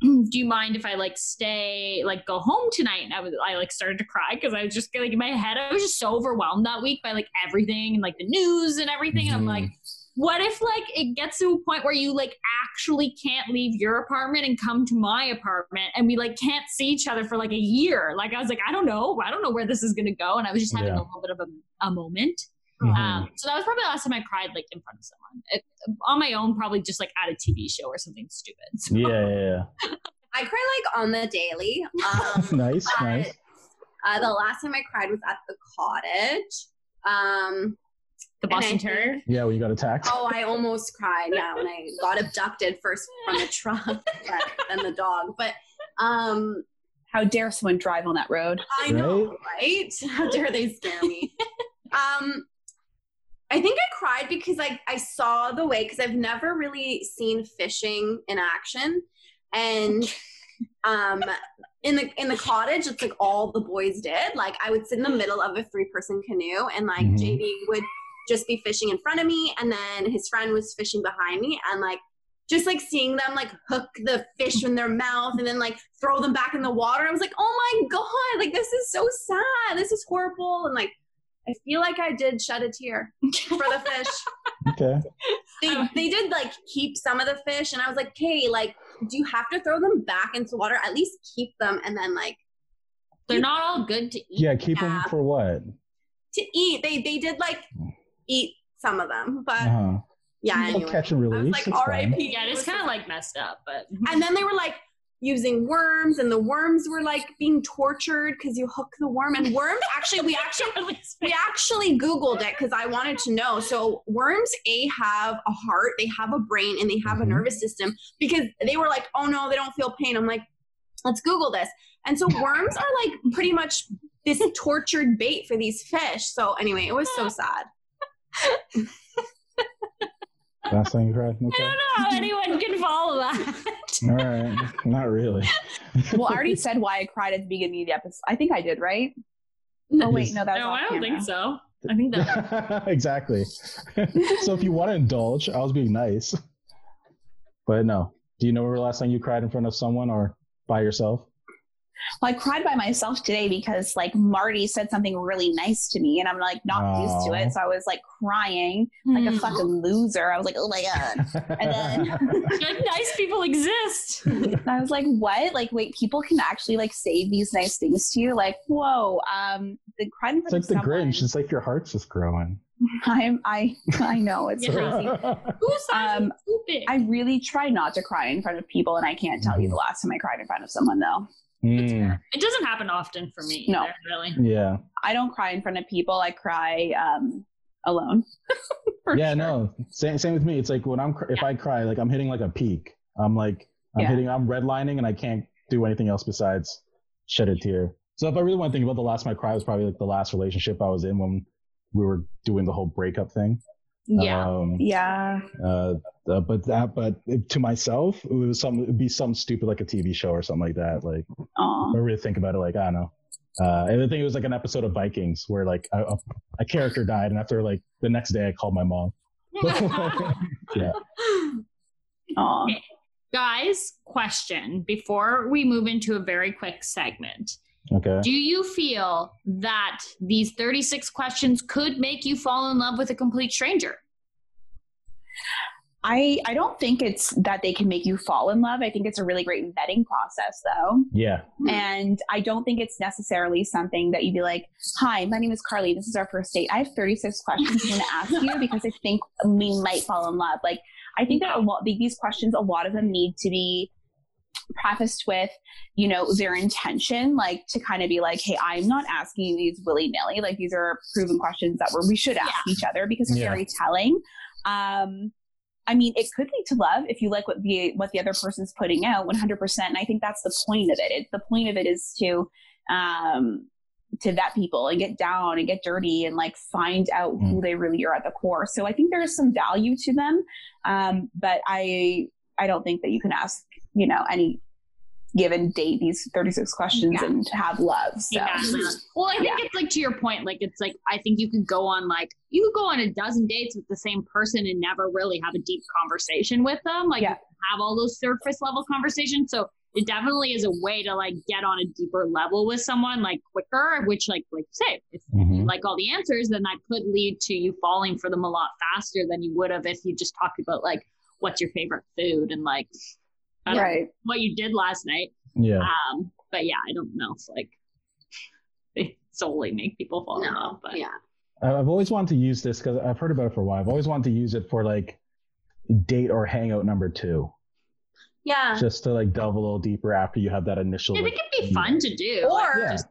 S1: do you mind if I like stay, like go home tonight? And I was, I like started to cry because I was just like in my head, I was just so overwhelmed that week by like everything and like the news and everything. And I'm like, mm-hmm. what if like it gets to a point where you like actually can't leave your apartment and come to my apartment and we like can't see each other for like a year? Like I was like, I don't know, I don't know where this is gonna go, and I was just having
S3: Yeah.
S1: a little bit of a, a moment.
S3: Mhm.
S1: Um, so that was probably the last time I cried like in front of someone it, on my own, probably just like at a TV show or something stupid. So,
S3: yeah, yeah,
S2: I cry like on the daily. Um,
S3: nice,
S2: but,
S3: nice.
S2: Uh, the last time I cried was at the cottage. Um,
S1: The
S2: And I
S1: Boston
S2: think-
S1: Terrier.
S3: Yeah, when you got attacked.
S2: oh, I almost cried. Yeah, when I got abducted first from the truck, but then the dog. But um,
S4: How dare someone drive on that road?
S2: I know, right? How dare they scare me? um, I think I cried because like I saw the way because I've never really seen fishing in action, and um, in the in the cottage, it's like all the boys did. Like I would sit in the middle of a three person canoe, and like
S3: Mhm.
S2: JD would just be fishing in front of me, and then his friend was fishing behind me, and like just like seeing them like hook the fish in their mouth and then like throw them back in the water. I was like, oh my god, like this is so sad. This is horrible. And like I feel like I did shed a tear for the fish.
S3: Okay.
S2: They they did like keep some of the fish, and I was like, okay, like do you have to throw them back into water? At least keep them, and then like
S1: They're not all good to eat.
S3: Yeah, keep
S2: Yeah.
S3: them for what?
S2: to eat. They they did like eat some of them, but
S3: Uh-huh.
S2: yeah.
S3: Well,
S2: Anyway,
S3: catch and
S2: I was like. R.I.P.
S1: Yeah, it's kind of like messed up, but
S2: And then they were like using worms, and the worms were like being tortured because you hook the worm. And worms, actually, we actually we actually googled it because I wanted to know. So worms, a have a heart, they have a brain, and they have a
S3: Mhm.
S2: nervous system. Because they were like, oh no, they don't feel pain. I'm like, let's Google this. And so worms are like pretty much this tortured bait for these fish. So anyway, it was so sad.
S3: Last time you cried.
S1: I don't know how anyone can follow that.
S3: All right. Not really.
S4: Well, I already said why I cried at the beginning of the episode. I think I did, right? Oh wait, no, that
S1: no, I don't
S4: camera.
S1: think so. I think that
S3: exactly. so if you want to indulge, I was being nice. But no. Do you know where the last time you cried in front of someone or by yourself?
S4: Well, I cried by myself today because like Marty said something really nice to me, and I'm like not used to it, so I was like crying like a
S1: Hmm.
S4: fucking loser. I was like, oh my god. And then
S1: like nice people exist.
S4: I was like, what? Like, wait, people can actually like say these nice things to you? Like, whoa. Um, the cried in
S3: it's
S4: front
S3: like the. Grinch. It's like your heart's just growing.
S4: I'm, I, I know it's
S1: Yeah.
S4: crazy.
S1: Who's
S4: Um,
S1: too?
S4: I really try not to cry in front of people, and I can't tell you the last time I cried in front of someone though.
S3: Mm,
S1: it doesn't happen often for me.
S4: No.
S1: either, really.
S3: yeah.
S4: I don't cry in front of people. I cry um, alone.
S3: Yeah,
S4: sure.
S3: no. Same, same with me. It's like when I'm, cr- if I cry, like I'm hitting like a peak. I'm like, I'm
S4: Yeah.
S3: hitting, I'm redlining and I can't do anything else besides shed a tear. So if I really want to think about the last time I cried was probably like the last relationship I was in when we were doing the whole breakup thing.
S4: Yeah.
S3: Um,
S4: yeah.
S3: uh, uh, but that, but to myself, it was something, it'd be some stupid like a TV show or something like that. Like,
S4: Aw.
S3: I really think about it, like, I don't know. Uh, and I think it was like an episode of Vikings where like a, a, a character died, and after like the next day, I called my mom. yeah.
S4: Aw.
S1: Guys, question before we move into a very quick segment.
S3: Okay.
S1: Do you feel that these 36 questions could make you fall in love with a complete stranger?
S4: I, I don't think it's that they can make you fall in love. I think it's a really great vetting process, though.
S3: Yeah.
S4: And I don't think it's necessarily something that you'd be like, Hi, my name is Carly. This is our first date. I have 36 questions I'm going to ask you because I think we might fall in love. Like, I think that a lot, these questions, a lot of them need to be prefaced with, you know, their intention, like to kind of be like, Hey, I'm not asking these willy nilly. Like, these are proven questions that we're, we should ask each other because it's
S3: Yeah.
S4: very telling. Um, I mean, it could lead to love if you like what the what the other person's putting out, one hundred percent. And I think that's the point of it. it. The point of it is to um, to vet people and get down and get dirty and like find out who they really are at the core. So I think there is some value to them, um, but I I don't think that you can ask you know any given date these 36 questions
S1: Yeah.
S4: and have love. So
S1: Exactly. Well, I think
S4: Yeah.
S1: it's like to your point, like it's like I think you could go on like you could go on a dozen dates with the same person and never really have a deep conversation with them. Like
S4: Yeah.
S1: have all those surface level conversations. So it definitely is a way to like get on a deeper level with someone like quicker, which like like you say, if you
S3: Mhm.
S1: like all the answers, then that could lead to you falling for them a lot faster than you would have if you just talked about like what's your favorite food and like I don't know,
S4: right.
S1: what you did last night.
S3: Yeah.
S1: Um, but yeah, I don't know if like they solely make people fall in love. But
S2: yeah.
S3: I- I've always wanted to use this because I've heard about it for a while. I've always wanted to use it for like date or hangout number two,
S2: Yeah.
S3: just to like delve a little deeper after you have that initial.
S1: I think
S3: like,
S1: it'd be fun to do.
S2: Or-
S3: Yeah.
S1: just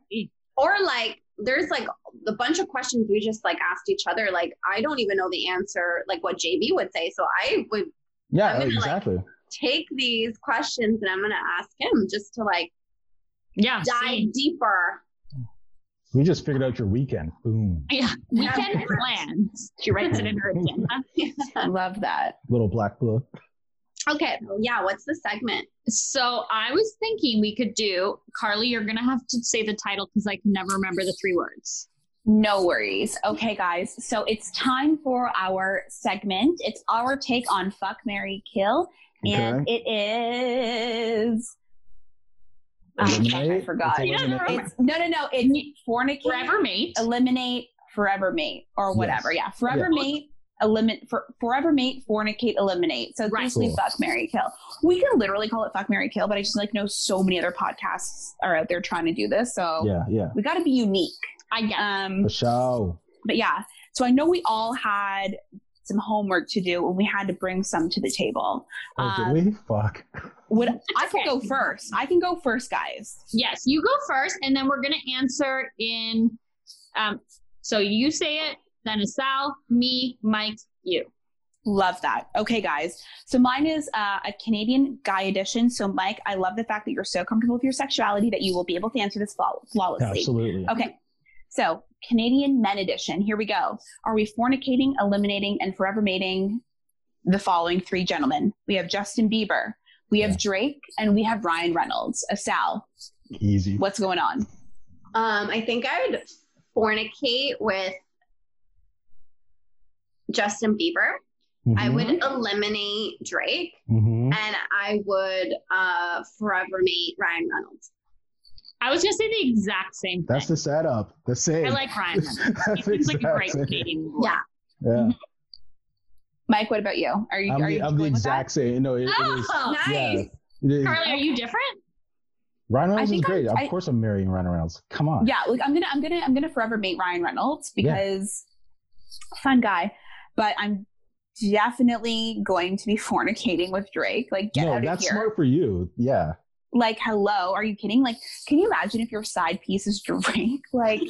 S2: Or like there's like a bunch of questions we just like asked each other. Like I don't even know the answer, like what JB would say. So I would
S3: yeah,
S2: I'm gonna, like,
S3: exactly.
S2: take these questions and I'm gonna ask him just to like
S1: yeah,
S2: dive
S1: same.
S2: deeper.
S3: we just figured out your weekend. Boom.
S1: Yeah, weekend plans. She writes it in her agenda.
S4: Love that.
S3: Little black book.
S2: okay. Yeah. What's the segment?
S1: So I was thinking we could do Carly. You're gonna have to say the title because I can never remember the three words.
S4: No worries. Okay, guys. So it's time for our segment. It's our take on Fuck Mary Kill. And it is Oh, I forgot.
S3: It's eliminate.
S4: it's no no no, it's fornicate,
S1: Forever mate.
S4: eliminate, forever mate, or whatever.
S3: Yes.
S4: Yeah. Forever
S3: Yeah.
S4: mate, eliminate for forever mate, fornicate, eliminate. So it's
S1: Right.
S4: basically
S3: Cool.
S4: fuck Mary Kill. We can literally call it fuck Mary Kill, but I just like know so many other podcasts are out there trying to do this. So
S3: Yeah, yeah.
S4: we gotta be unique.
S1: I guess.
S4: Um
S3: For sure.
S4: but yeah, so I know we all had some homework to do and we had to bring some to the table.
S3: Oh,
S4: Um,
S3: did we? Fuck.
S4: Would I can
S1: okay.
S4: go first? I can go first, guys.
S1: Yes, you go first, and then we're gonna answer in. Um, so you say it, then it's Asal, me, Mike, you.
S4: Love that. Okay, guys. So mine is uh, a Canadian guy edition. So Mike, I love the fact that you're so comfortable with your sexuality that you will be able to answer this flaw- flawlessly.
S3: Absolutely.
S4: Okay. So Canadian men edition. Here we go. Are we fornicating, eliminating, and forever mating the following three gentlemen? We have Justin Bieber, we have
S3: Yeah.
S4: Drake, and we have Ryan Reynolds. Uh, Sal,
S3: Easy.
S4: what's going on?
S2: Um, I think I would fornicate with Justin Bieber. I would eliminate Drake,
S3: hmm
S2: and I would uh, forever mate Ryan Reynolds.
S1: I was gonna say the exact same thing.
S3: That's the setup. The same.
S1: I like Ryan. Reynolds. He seems like a great
S3: same.
S1: Canadian boy.
S2: Yeah.
S3: Yeah. Mm-hmm.
S4: Mike, what about you? Are you
S3: I'm
S4: are
S3: the,
S4: you
S3: I'm the
S4: going with that?
S3: exact same. No, it, it oh, is.
S1: Oh,
S2: Nice.
S3: Yeah. It is.
S1: Carly, are you different?
S3: Ryan Reynolds is great.
S4: I'm-
S3: of
S4: I-
S3: course, I'm marrying Ryan Reynolds. Come on.
S4: Yeah, like I'm gonna I'm gonna I'm gonna forever mate Ryan Reynolds
S3: Yeah.
S4: because fun guy, but I'm definitely going to be fornicating with Drake. Like, get
S3: no,
S4: out of here.
S3: that's smart for you. Yeah.
S4: Like, hello, are you kidding? Like, can you imagine if your side piece is Drake? Like,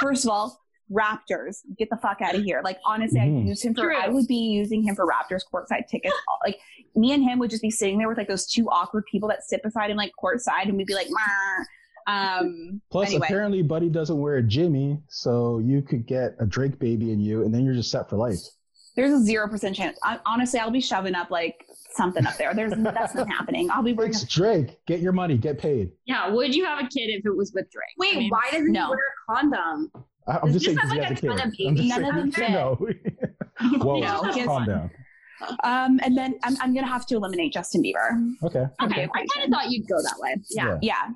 S4: first of all, Raptors, get the fuck out of here. Like, honestly,
S3: Mhm.
S4: I'd use him for.
S1: True.
S4: I would be using him for Raptors courtside tickets. Like, me and him would just be sitting there with like those two awkward people that sit beside him, like courtside, and we'd be like, "Meh." um.
S3: Plus,
S4: anyway.
S3: apparently, Buddy doesn't wear a Jimmy, so you could get a Drake baby in you, and then you're just set for life.
S4: There's a zero percent chance. I, honestly, I'll be shoving up like something up there. There's that's not happening. I'll be bringing.
S3: It's Drake. Get your money. Get paid.
S1: Yeah. Would you have a kid if it was with Drake?
S2: Wait,
S1: I mean,
S2: why doesn't
S4: no.
S2: he wear a condom?
S3: I- I'm
S2: Does
S3: just saying
S2: have, like, a
S3: a
S2: ton
S3: kid.
S2: of
S3: I'm just
S4: babies? None of them
S3: No. Whoa,
S4: No,
S3: whoa,
S4: he has-
S3: calm down.
S4: Um, and then I'm, I'm gonna have to eliminate Justin Bieber.
S3: Okay.
S1: Okay, I kind of thought you'd go that way.
S2: Yeah.
S4: Yeah.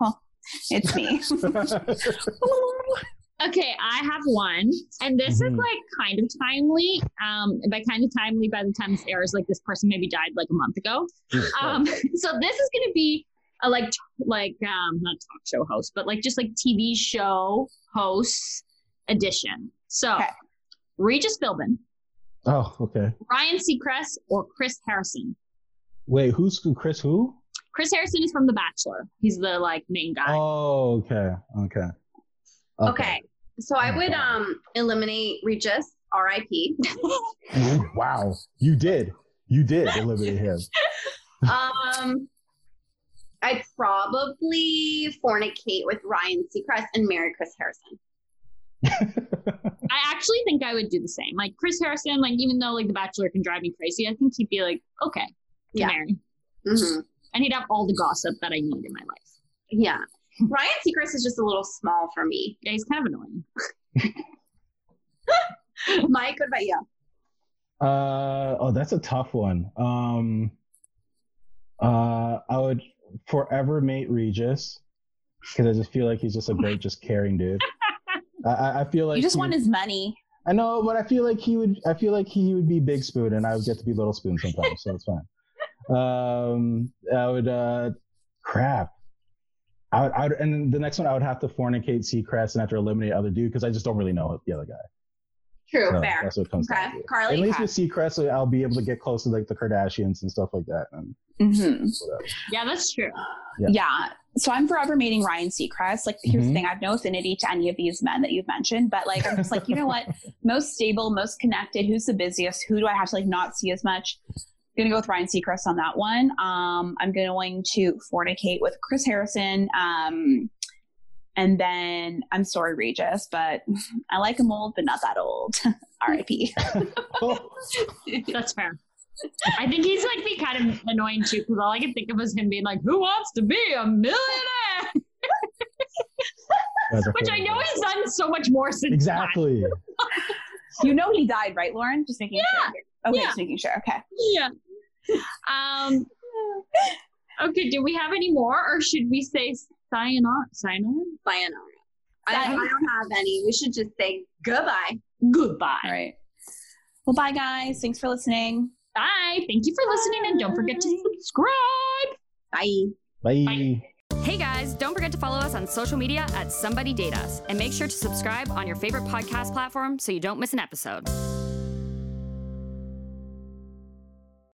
S4: Well, it's me.
S1: Okay, I have one, and this is
S3: Mhm.
S1: like kind of timely. Um, by kind of timely, by the time this airs, like this person maybe died like a month ago. Um, so this is going to be a like t- like um not talk show host, but like just like TV show hosts edition. So
S4: Okay.
S1: Regis Philbin,
S3: oh, okay.
S1: Ryan Seacrest, or Chris Harrison.
S3: Wait, who's who? Chris? Who?
S1: Chris Harrison is from The Bachelor. He's the like main guy.
S3: Oh, okay. Okay.
S2: Okay. So I would um eliminate Regis, R.I.P.
S3: Wow. You did. You did eliminate him.
S2: um, I'd probably fornicate with Ryan Seacrest and marry Chris Harrison.
S1: I actually think I would do the same. Like Chris Harrison, like even though like The Bachelor can drive me crazy, I think he'd be like okay to
S2: Yeah.
S1: marry.
S2: hmm
S1: and he'd have all the gossip that I need in my life.
S2: Yeah. Ryan Seacrest is just a little small for me.
S1: Yeah, he's kind of annoying.
S2: Mike, what about you?
S3: Uh, oh, that's a tough one. Um, uh, I would forever mate Regis because I just feel like he's just a great, just caring dude. I- I, I feel like
S4: you just
S3: he-
S4: want his money.
S3: I know, but I feel like he would. I feel like he would be Big Spoon, and I would get to be Little Spoon sometimes, so it's fine. Um, I would. uh Crap. I would, I would, and the next one I would have to fornicate Seacrest and have to eliminate other dude because I just don't really know the other guy.
S2: True,
S3: So
S2: fair.
S3: That's what comes
S2: Okay,
S3: down to. At least
S4: okay.
S3: with Seacrest, I'll be able to get close to like the Kardashians and stuff like that. And
S4: hmm.
S1: Yeah, that's true.
S3: Yeah.
S4: Yeah. So I'm forever meeting Ryan Seacrest. Like, here's
S3: Mhm.
S4: the thing: I have no affinity to any of these men that you've mentioned, but like, I'm just like, you know what? Most stable, most connected. Who's the busiest? Who do I have to like not see as much? Gonna go with Ryan Seacrest on that one. Um, I'm going to fornicate with Chris Harrison. Um, and then I'm sorry, Regis, but I like him old, but not that old. R.I.P.
S3: Oh,
S1: That's fair. I think he's like be kind of annoying too because all I can think of is him being like, "Who wants to be a millionaire?" Which I know he's done so much more since.
S3: exactly.
S4: you know he died, right, Lauren? Just making
S1: Yeah.
S4: sure. Okay,
S1: Yeah.
S4: just making sure. Okay.
S1: Yeah. Um. Okay. Do we have any more, or should we say sayonara? Sayonara.
S2: Sayonara. I, I don't have any. We should just say goodbye.
S1: Goodbye.
S4: All right. Well, bye, guys. Thanks for listening.
S1: Bye. Thank you for listening, and don't forget to subscribe.
S2: Bye.
S3: Bye.
S1: Bye.
S5: Hey guys, don't forget to follow us on social media at Somebody Date Us and make sure to subscribe on your favorite podcast platform so you don't miss an episode.